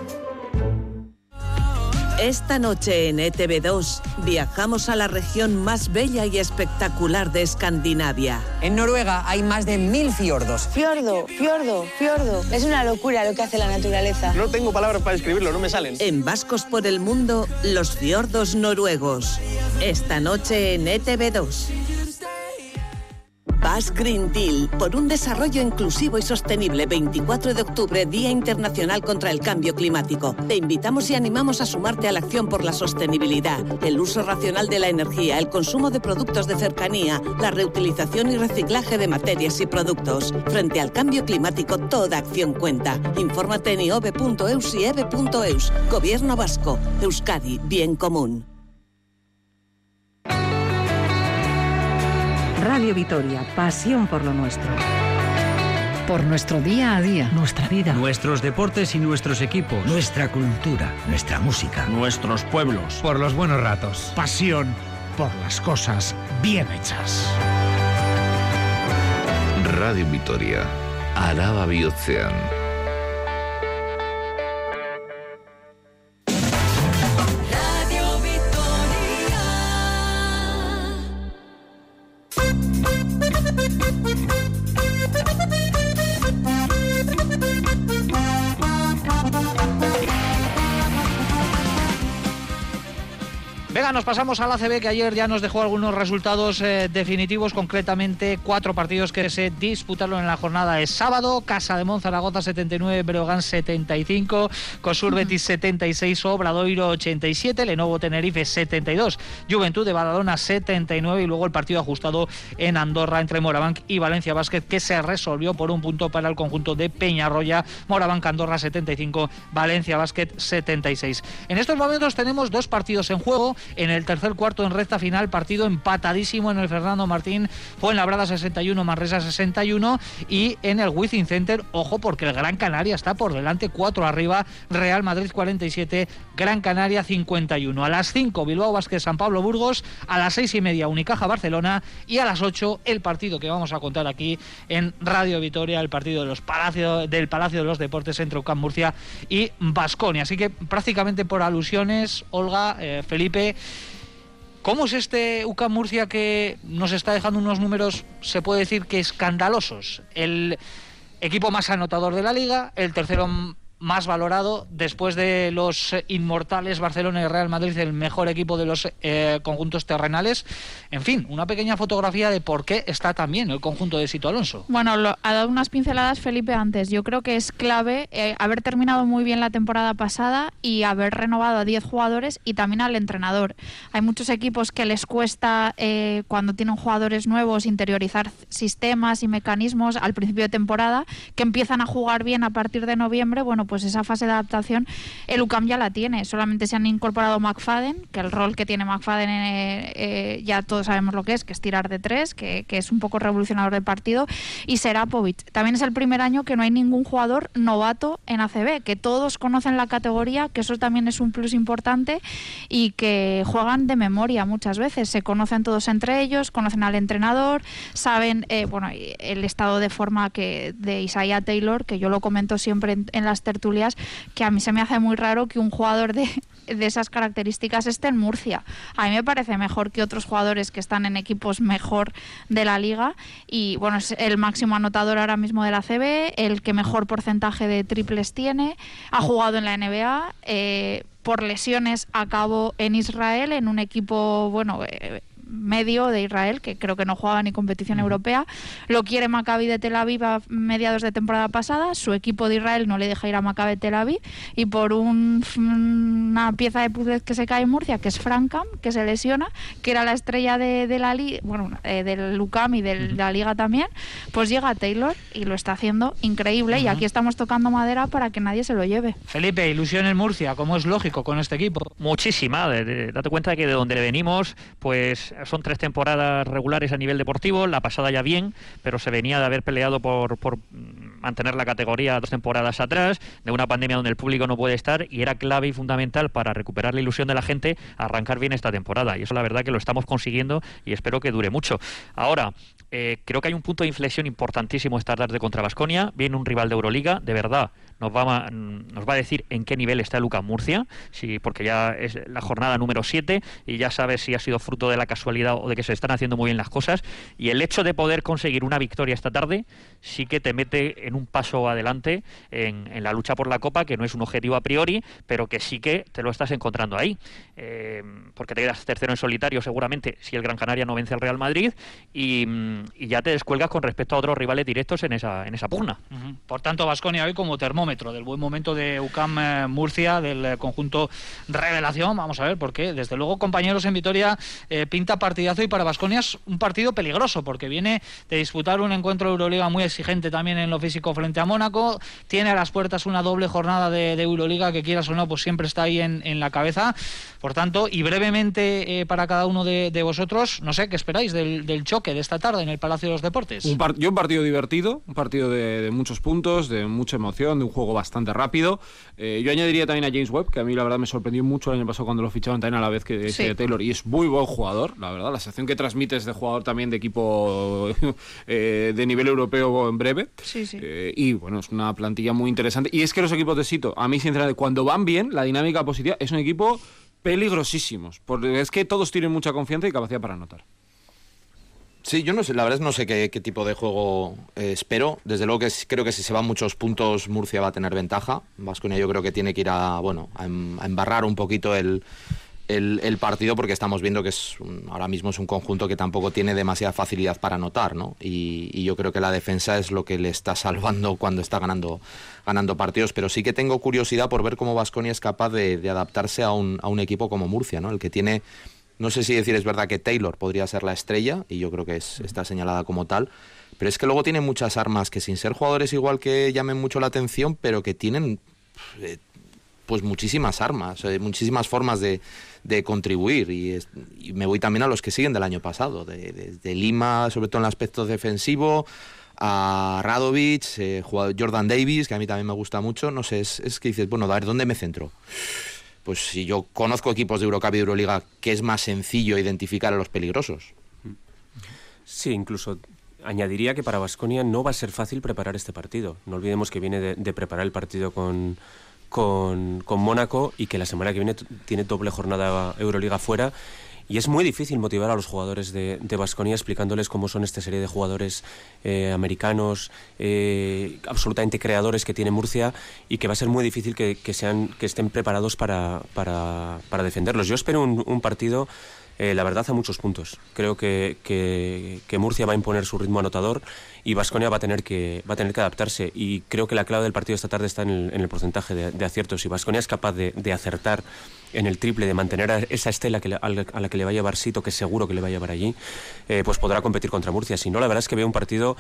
Esta noche en ETV2 viajamos a la región más bella y espectacular de Escandinavia. En Noruega hay más de mil fiordos. Fiordo, fiordo, fiordo. Es una locura lo que hace la naturaleza. No tengo palabras para describirlo, no me salen. En Vascos por el Mundo, los fiordos noruegos. Esta noche en ETV2. Basque Green Deal por un desarrollo inclusivo y sostenible 24 de octubre, Día Internacional contra el Cambio Climático. Te invitamos y animamos a sumarte a la acción por la sostenibilidad, el uso racional de la energía, el consumo de productos de cercanía, la reutilización y reciclaje de materias y productos. Frente al cambio climático, toda acción cuenta. Infórmate en iove.eus y eve.eus. Gobierno Vasco. Euskadi. Bien común. Radio Vitoria, pasión por lo nuestro. Por nuestro día a día. Nuestra vida. Nuestros deportes y nuestros equipos. Nuestra cultura, nuestra música. Nuestros pueblos. Por los buenos ratos. Pasión por las cosas bien hechas. Radio Vitoria, Araba bihotzean. Nos pasamos al ACB que ayer ya nos dejó algunos resultados eh, definitivos, concretamente cuatro partidos que se disputaron en la jornada de sábado. Casa de Monzaragoza 79, Breogán 75, Cosur Betis 76, Obradoiro 87, Lenovo Tenerife 72, Juventud de Badalona 79 y luego el partido ajustado en Andorra entre Morabanc y Valencia Basket que se resolvió por un punto para el conjunto de Peñarroya, Morabanc Andorra 75, Valencia Basket 76. En estos momentos tenemos dos partidos en juego. En el tercer cuarto en recta final, partido empatadísimo en el Fernando Martín, fue en Labrada 61, Manresa 61 y en el Wizzing Center, ojo porque el Gran Canaria está por delante, 4 arriba, Real Madrid 47, Gran Canaria 51. A las 5 Bilbao Vázquez San Pablo Burgos, a las 6 y media Unicaja Barcelona y a las 8 el partido que vamos a contar aquí en Radio Vitoria, el partido de los Palacio, del Palacio de los Deportes entre UCAM Murcia y Basconia. Así que prácticamente por alusiones, Olga, eh, Felipe, ¿Cómo es este UCAM Murcia que nos está dejando unos números, se puede decir que escandalosos? El equipo más anotador de la liga, el tercero más valorado después de los inmortales Barcelona y Real Madrid, el mejor equipo de los eh, conjuntos terrenales. En fin, una pequeña fotografía de por qué está también el conjunto de Sito Alonso. Bueno, lo, ha dado unas pinceladas Felipe antes. Yo creo que es clave eh, haber terminado muy bien la temporada pasada y haber renovado a 10 jugadores y también al entrenador. Hay muchos equipos que les cuesta eh, cuando tienen jugadores nuevos interiorizar sistemas y mecanismos al principio de temporada que empiezan a jugar bien a partir de noviembre. Bueno, pues esa fase de adaptación el UCAM ya la tiene. Solamente se han incorporado McFadden, que el rol que tiene McFadden eh, eh, ya todos sabemos lo que es, que es tirar de tres, que, que es un poco revolucionador del partido, y Serapovic. También es el primer año que no hay ningún jugador novato en ACB, que todos conocen la categoría, que eso también es un plus importante y que juegan de memoria muchas veces. Se conocen todos entre ellos, conocen al entrenador, saben eh, bueno el estado de forma que de Isaiah Taylor, que yo lo comento siempre en, en las tertulias que a mí se me hace muy raro que un jugador de, de esas características esté en Murcia. A mí me parece mejor que otros jugadores que están en equipos mejor de la liga y bueno, es el máximo anotador ahora mismo de la CB, el que mejor porcentaje de triples tiene, ha jugado en la NBA, eh, por lesiones acabó en Israel en un equipo, bueno, eh, medio de Israel, que creo que no jugaba ni competición europea. Lo quiere Maccabi de Tel Aviv a mediados de temporada pasada. Su equipo de Israel no le deja ir a Maccabi de Tel Aviv. Y por un, una pieza de puzzle que se cae en Murcia, que es Francam, que se lesiona, que era la estrella de, de la liga, bueno, eh, del UCAM y de la liga también, pues llega Taylor y lo está haciendo increíble. Y aquí estamos tocando madera para que nadie se lo lleve. Felipe, ilusión en Murcia, como es lógico con este equipo. Muchísima. De, de, date cuenta de que de donde le venimos, pues son tres temporadas regulares a nivel deportivo, la pasada ya bien, pero se venía de haber peleado por, por mantener la categoría dos temporadas atrás, de una pandemia donde el público no puede estar y era clave y fundamental para recuperar la ilusión de la gente arrancar bien esta temporada. Y eso la verdad que lo estamos consiguiendo y espero que dure mucho. Ahora, eh, creo que hay un punto de inflexión importantísimo esta tarde contra Basconia. Viene un rival de Euroliga, de verdad nos va, a, nos va a decir en qué nivel está Lucas Murcia, si, porque ya es la jornada número 7 y ya sabes si ha sido fruto de la casualidad o de que se están haciendo muy bien las cosas. Y el hecho de poder conseguir una victoria esta tarde sí que te mete en un paso adelante en, la lucha por la Copa, que no es un objetivo a priori, pero que sí que te lo estás encontrando ahí. Eh, porque te quedas tercero en solitario seguramente si el Gran Canaria no vence al Real Madrid y, y ya te descuelgas con respecto a otros rivales directos en esa, en esa pugna. Por tanto, Vasconia hoy como termómetro del buen momento de UCAM eh, Murcia, del eh, conjunto revelación. Vamos a ver, porque desde luego, compañeros en Vitoria, eh, pinta partidazo y para Vasconia un partido peligroso, porque viene de disputar un encuentro de Euroliga muy exigente también en lo físico frente a Mónaco. Tiene a las puertas una doble jornada de, Euroliga que quieras o no, pues siempre está ahí en, la cabeza. Por tanto, y brevemente para cada uno de, vosotros, no sé, ¿qué esperáis del, choque de esta tarde en el Palacio de los Deportes? Yo un partido divertido, un partido de, de muchos puntos, de mucha emoción, de un juego bastante rápido. Eh, yo añadiría también a James Webb, que a mí la verdad me sorprendió mucho el año pasado cuando lo ficharon también a la vez que Sí. que Taylor, y es muy buen jugador, la verdad. La sensación que transmite es de jugador también de equipo eh, de nivel europeo en breve. Sí, sí. Eh, y bueno, es una plantilla muy interesante. Y es que los equipos de Sito, a mí sinceramente, cuando van bien, la dinámica positiva es un equipo peligrosísimos. Porque es que todos tienen mucha confianza y capacidad para anotar. Sí, yo no sé, la verdad es no sé qué, tipo de juego eh, espero. Desde luego que creo que si se van muchos puntos, Murcia va a tener ventaja. Vasconia yo creo que tiene que ir a, bueno, a, em- embarrar un poquito el, el- partido porque estamos viendo que es un- ahora mismo es un conjunto que tampoco tiene demasiada facilidad para anotar, ¿no? Y, y yo creo que la defensa es lo que le está salvando cuando está ganando, ganando partidos. Pero sí que tengo curiosidad por ver cómo Vasconia es capaz de, de adaptarse a un, a un equipo como Murcia, ¿no? El que tiene no sé si decir es verdad que Taylor podría ser la estrella, y yo creo que es, está señalada como tal, pero es que luego tiene muchas armas que sin ser jugadores igual que llamen mucho la atención, pero que tienen eh, pues muchísimas armas, eh, muchísimas formas de, de contribuir. Y, es- y me voy también a los que siguen del año pasado, de, de- de Lima, sobre todo en el aspecto defensivo, a Radovic, eh, Jordan Davis, que a mí también me gusta mucho. No sé, es, es que dices, bueno, a ver, ¿dónde me centro? Pues si yo conozco equipos de Eurocup y de Euroliga, que es más sencillo identificar a los peligrosos. Sí, incluso añadiría que para Vasconia no va a ser fácil preparar este partido. No olvidemos que viene de, de preparar el partido con, con, con Mónaco y que la semana que viene tiene doble jornada Euroliga fuera. Y es muy difícil motivar a los jugadores de Vasconia explicándoles cómo son esta serie de jugadores eh, americanos eh, absolutamente creadores que tiene Murcia y que va a ser muy difícil que, que sean, que estén preparados para, para, para defenderlos. Yo espero un, un partido eh, la verdad, a muchos puntos. Creo que, que- Murcia va a imponer su ritmo anotador y Vasconia va a tener que va a tener que adaptarse. Y creo que la clave del partido esta tarde está en el, en el porcentaje de, de aciertos. Si Vasconia es capaz de, de acertar en el triple, de mantener a esa estela que le- a la a la que le va a llevar Sito, que seguro que le va a llevar allí, eh, pues podrá competir contra Murcia. Si no, la verdad es que veo un partido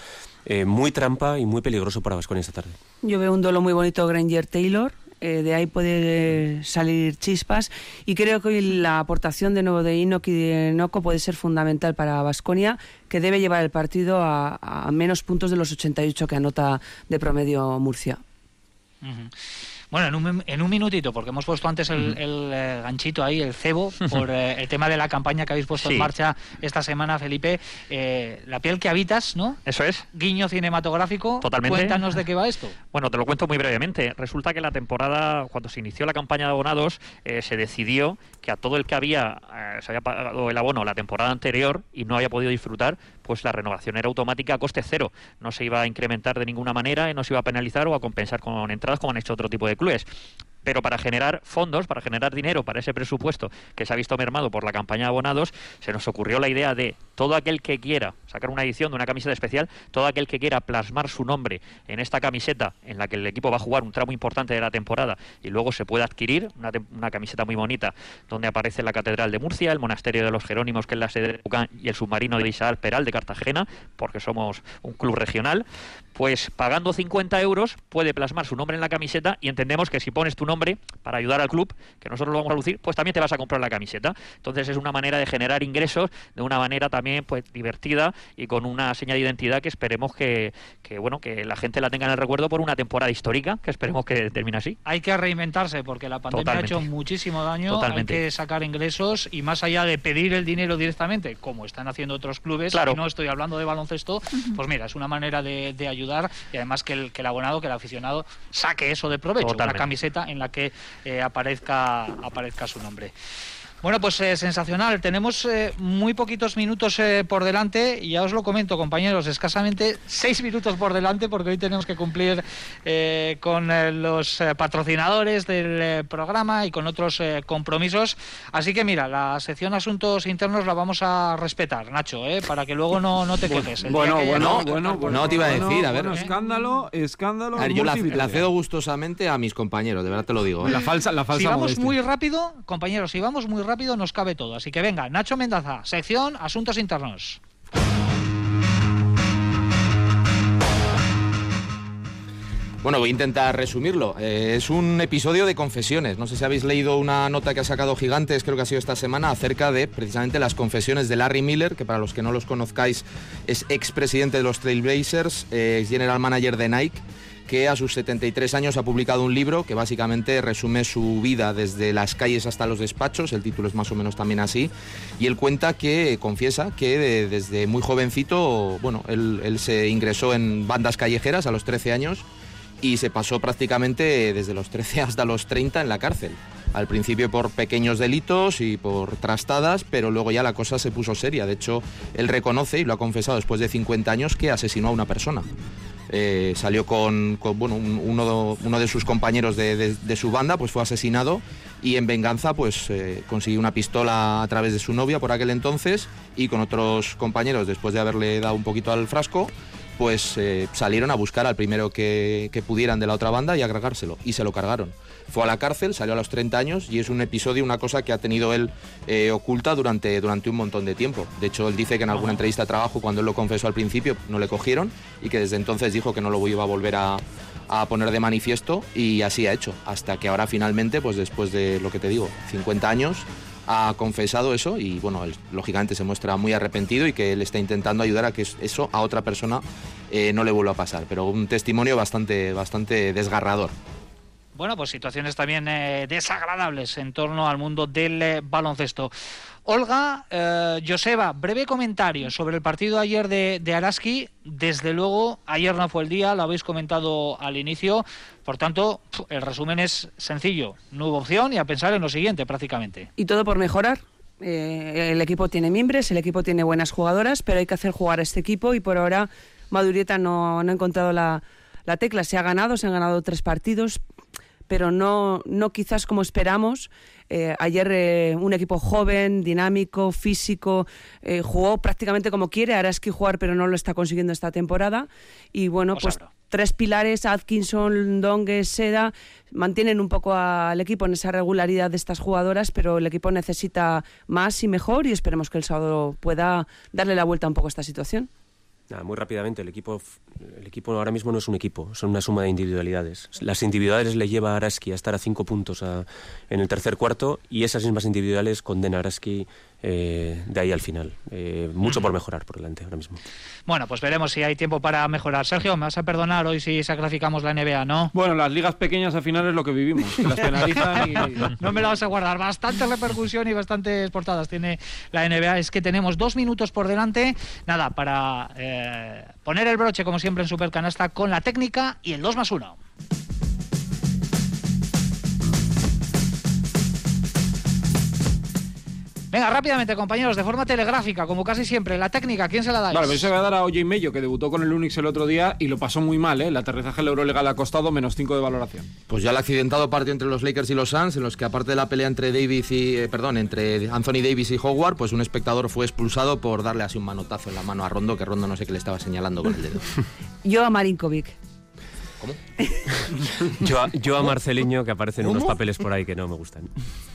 eh, muy trampa y muy peligroso para Vasconia esta tarde. Yo veo un duelo muy bonito Granger-Taylor. eh, de ahí puede salir chispas y creo que hoy la aportación de nuevo de Inoki y de Noco puede ser fundamental para Vasconia que debe llevar el partido a, a menos puntos de los 88 que anota de promedio Murcia. Ujú. Bueno, en un, en un minutito, porque hemos puesto antes el, el, eh, ganchito ahí, el cebo, por eh, el tema de la campaña que habéis puesto Sí. en marcha esta semana, Felipe. Eh, la piel que habitas, ¿no? Eso es. Guiño cinematográfico. Totalmente. Cuéntanos de qué va esto. Bueno, te lo cuento muy brevemente. Resulta que la temporada, cuando se inició la campaña de abonados, eh, se decidió que a todo el que había eh, se había pagado el abono la temporada anterior y no había podido disfrutar, pues la renovación era automática a coste cero. No se iba a incrementar de ninguna manera y no se iba a penalizar o a compensar con entradas como han hecho otro tipo de clubes. Pero para generar fondos, para generar dinero para ese presupuesto que se ha visto mermado por la campaña de abonados, se nos ocurrió la idea de todo aquel que quiera sacar una edición de una camiseta especial, todo aquel que quiera plasmar su nombre en esta camiseta en la que el equipo va a jugar un tramo importante de la temporada y luego se puede adquirir una, camiseta muy bonita donde aparece la Catedral de Murcia, el Monasterio de los Jerónimos, que es la sede de Bucán, y el submarino de Isaac Peral de Cartagena, porque somos un club regional, pues pagando 50 euros puede plasmar su nombre en la camiseta y entendemos que si pones tu nombre para ayudar al club, que nosotros lo vamos a lucir, pues también te vas a comprar la camiseta. Entonces es una manera de generar ingresos de una manera también pues divertida y con una señal de identidad que esperemos que, que, bueno que la gente la tenga en el recuerdo por una temporada histórica, que esperemos que termine así. Hay que reinventarse porque la pandemia Totalmente. ha hecho muchísimo daño, Totalmente. hay que sacar ingresos y más allá de pedir el dinero directamente, como están haciendo otros clubes, Claro. y no estoy hablando de baloncesto, pues mira, es una manera de, de ayudar y además que el, que el abonado, que el aficionado saque eso de provecho, Totalmente. una camiseta en la que eh, aparezca, aparezca su nombre. Bueno, pues eh, sensacional. Tenemos eh, muy poquitos minutos eh, por delante y ya os lo comento, compañeros, escasamente seis minutos por delante porque hoy tenemos que cumplir eh, con eh, los eh, patrocinadores del eh, programa y con otros eh, compromisos. Así que mira, la sección Asuntos Internos la vamos a respetar, Nacho, eh, para que luego no, no te quejes. Bueno, que bueno, bueno, bueno. No te iba a bueno, decir, a ver. bueno, escándalo, escándalo. A ver, yo la, cedo gustosamente a mis compañeros, de verdad te lo digo. ¿eh? La falsa, la falsa Si vamos modestia. muy rápido, compañeros, si vamos muy rápido nos cabe todo. Así que venga, Nacho Mendaza, sección Asuntos Internos. Bueno, voy a intentar resumirlo. Eh, es un episodio de confesiones. No sé si habéis leído una nota que ha sacado Gigantes, creo que ha sido esta semana, acerca de precisamente las confesiones de Larry Miller, que para los que no los conozcáis es expresidente de los Trailblazers, eh, ex general manager de Nike que a sus 73 años ha publicado un libro que básicamente resume su vida desde las calles hasta los despachos, el título es más o menos también así, y él cuenta que, confiesa que de- desde muy jovencito, bueno, él, él se ingresó en bandas callejeras a los 13 años y se pasó prácticamente desde los 13 hasta los 30 en la cárcel. Al principio por pequeños delitos y por trastadas, pero luego ya la cosa se puso seria. De hecho, él reconoce, y lo ha confesado después de 50 años, que asesinó a una persona. Eh, salió con, bueno, un- uno, uno de sus compañeros de, de- de su banda, pues fue asesinado y en venganza pues eh, consiguió una pistola a través de su novia por aquel entonces y con otros compañeros, después de haberle dado un poquito al frasco, pues eh, salieron a buscar al primero que, que pudieran de la otra banda y a cargárselo. Y se lo cargaron. Fue a la cárcel, salió a los 30 años y es un episodio, una cosa que ha tenido él eh, oculta durante, durante un montón de tiempo. De hecho, él dice que en alguna entrevista de trabajo, cuando él lo confesó al principio, no le cogieron y que desde entonces dijo que no lo iba a volver a, a poner de manifiesto y así ha hecho. Hasta que ahora finalmente, pues después de lo que te digo, 50 años, ha confesado eso y bueno, él, lógicamente se muestra muy arrepentido y que él está intentando ayudar a que eso a otra persona eh, no le vuelva a pasar. Pero un testimonio bastante, bastante desgarrador. Bueno, pues situaciones también eh, desagradables en torno al mundo del eh, baloncesto. Olga, eh, Joseba, breve comentario sobre el partido ayer de, de Araski. Desde luego, ayer no fue el día, lo habéis comentado al inicio. Por tanto, el resumen es sencillo. No hubo opción y a pensar en lo siguiente prácticamente. Y todo por mejorar. Eh, el equipo tiene miembros, el equipo tiene buenas jugadoras, pero hay que hacer jugar a este equipo y por ahora Madurieta no, no ha encontrado la, la tecla. Se ha ganado, se han ganado tres partidos, pero no, no quizás como esperamos. Eh, ayer eh, un equipo joven, dinámico, físico, eh, jugó prácticamente como quiere. Araski jugar, pero no lo está consiguiendo esta temporada. Y bueno, pues tres pilares, Atkinson, Dongue, Seda, mantienen un poco al equipo en esa regularidad de estas jugadoras, pero el equipo necesita más y mejor y esperemos que el sábado pueda darle la vuelta un poco a esta situación. Muy rápidamente, el equipo, el equipo ahora mismo no es un equipo, son una suma de individualidades. Las individuales le lleva a Araski a estar a cinco puntos en el tercer cuarto y esas mismas individuales condena a Araski eh, de ahí al final. Eh, mucho por mejorar por delante ahora mismo. Bueno, pues veremos si hay tiempo para mejorar. Sergio, me vas a perdonar hoy si sacrificamos la NBA, ¿no? Bueno, las ligas pequeñas al final es lo que vivimos, que las penalizan y... No me la vas a guardar. Bastante repercusión y bastantes portadas tiene la NBA. Es que tenemos dos minutos por delante. Nada, para eh, poner el broche, como siempre, en Supercanasta con la técnica y el 2 más 1. Venga, rápidamente, compañeros, de forma telegráfica, como casi siempre. La técnica, ¿quién se la dais? Vale, pues se va a dar a Oye Mello, que debutó con el Unix el otro día y lo pasó muy mal, ¿eh? El aterrizaje al Eurolega le ha costado menos 5 de valoración. Pues ya el accidentado partido entre los Lakers y los Suns, en los que aparte de la pelea entre Davis y eh, perdón, entre Anthony Davis y Howard, pues un espectador fue expulsado por darle así un manotazo en la mano a Rondo, que Rondo no sé qué le estaba señalando con el dedo. Yo a Marinkovic. Yo a, yo a Marceliño, que aparecen unos papeles por ahí que no me gustan.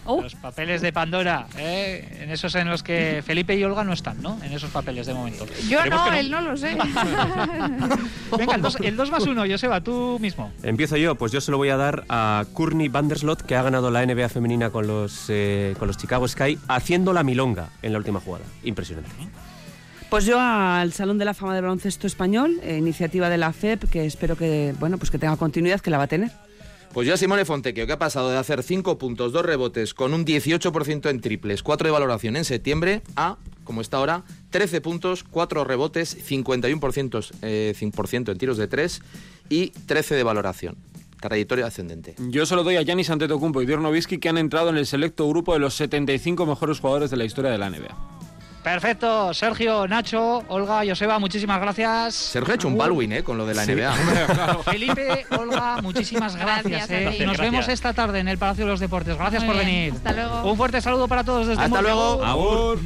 Los papeles de Pandora, ¿eh? en esos en los que Felipe y Olga no están, ¿no? En esos papeles de momento. Yo no, él no lo sé. Venga, el 2 el dos más 1, Joseba, tú mismo. Empiezo yo, pues yo se lo voy a dar a Courtney Vanderslot, que ha ganado la NBA femenina con los, eh, con los Chicago Sky, haciendo la milonga en la última jugada. Impresionante. Pues yo al Salón de la Fama del Baloncesto Español, eh, iniciativa de la FEP, que espero que, bueno, pues que tenga continuidad, que la va a tener. Pues yo a Simone Fontecchio, que ha pasado de hacer 5 puntos, 2 rebotes, con un 18% en triples, 4 de valoración en septiembre, a, como está ahora, 13 puntos, 4 rebotes, 51% eh, 100% en tiros de 3 y 13 de valoración. Trayectoria ascendente. Yo se lo doy a Giannis Antetokounmpo y Dirk Nowitzki, que han entrado en el selecto grupo de los 75 mejores jugadores de la historia de la NBA. Perfecto, Sergio, Nacho, Olga, Joseba, muchísimas gracias. Sergio ha hecho un Balwin, ¿eh? Con lo de la NBA. Felipe, Olga, muchísimas gracias. Gracias, ¿eh? nos Gracias. vemos esta tarde en el Palacio de los Deportes. Gracias Muy por bien. venir. Hasta luego. Un fuerte saludo para todos desde Hasta luego. Agur.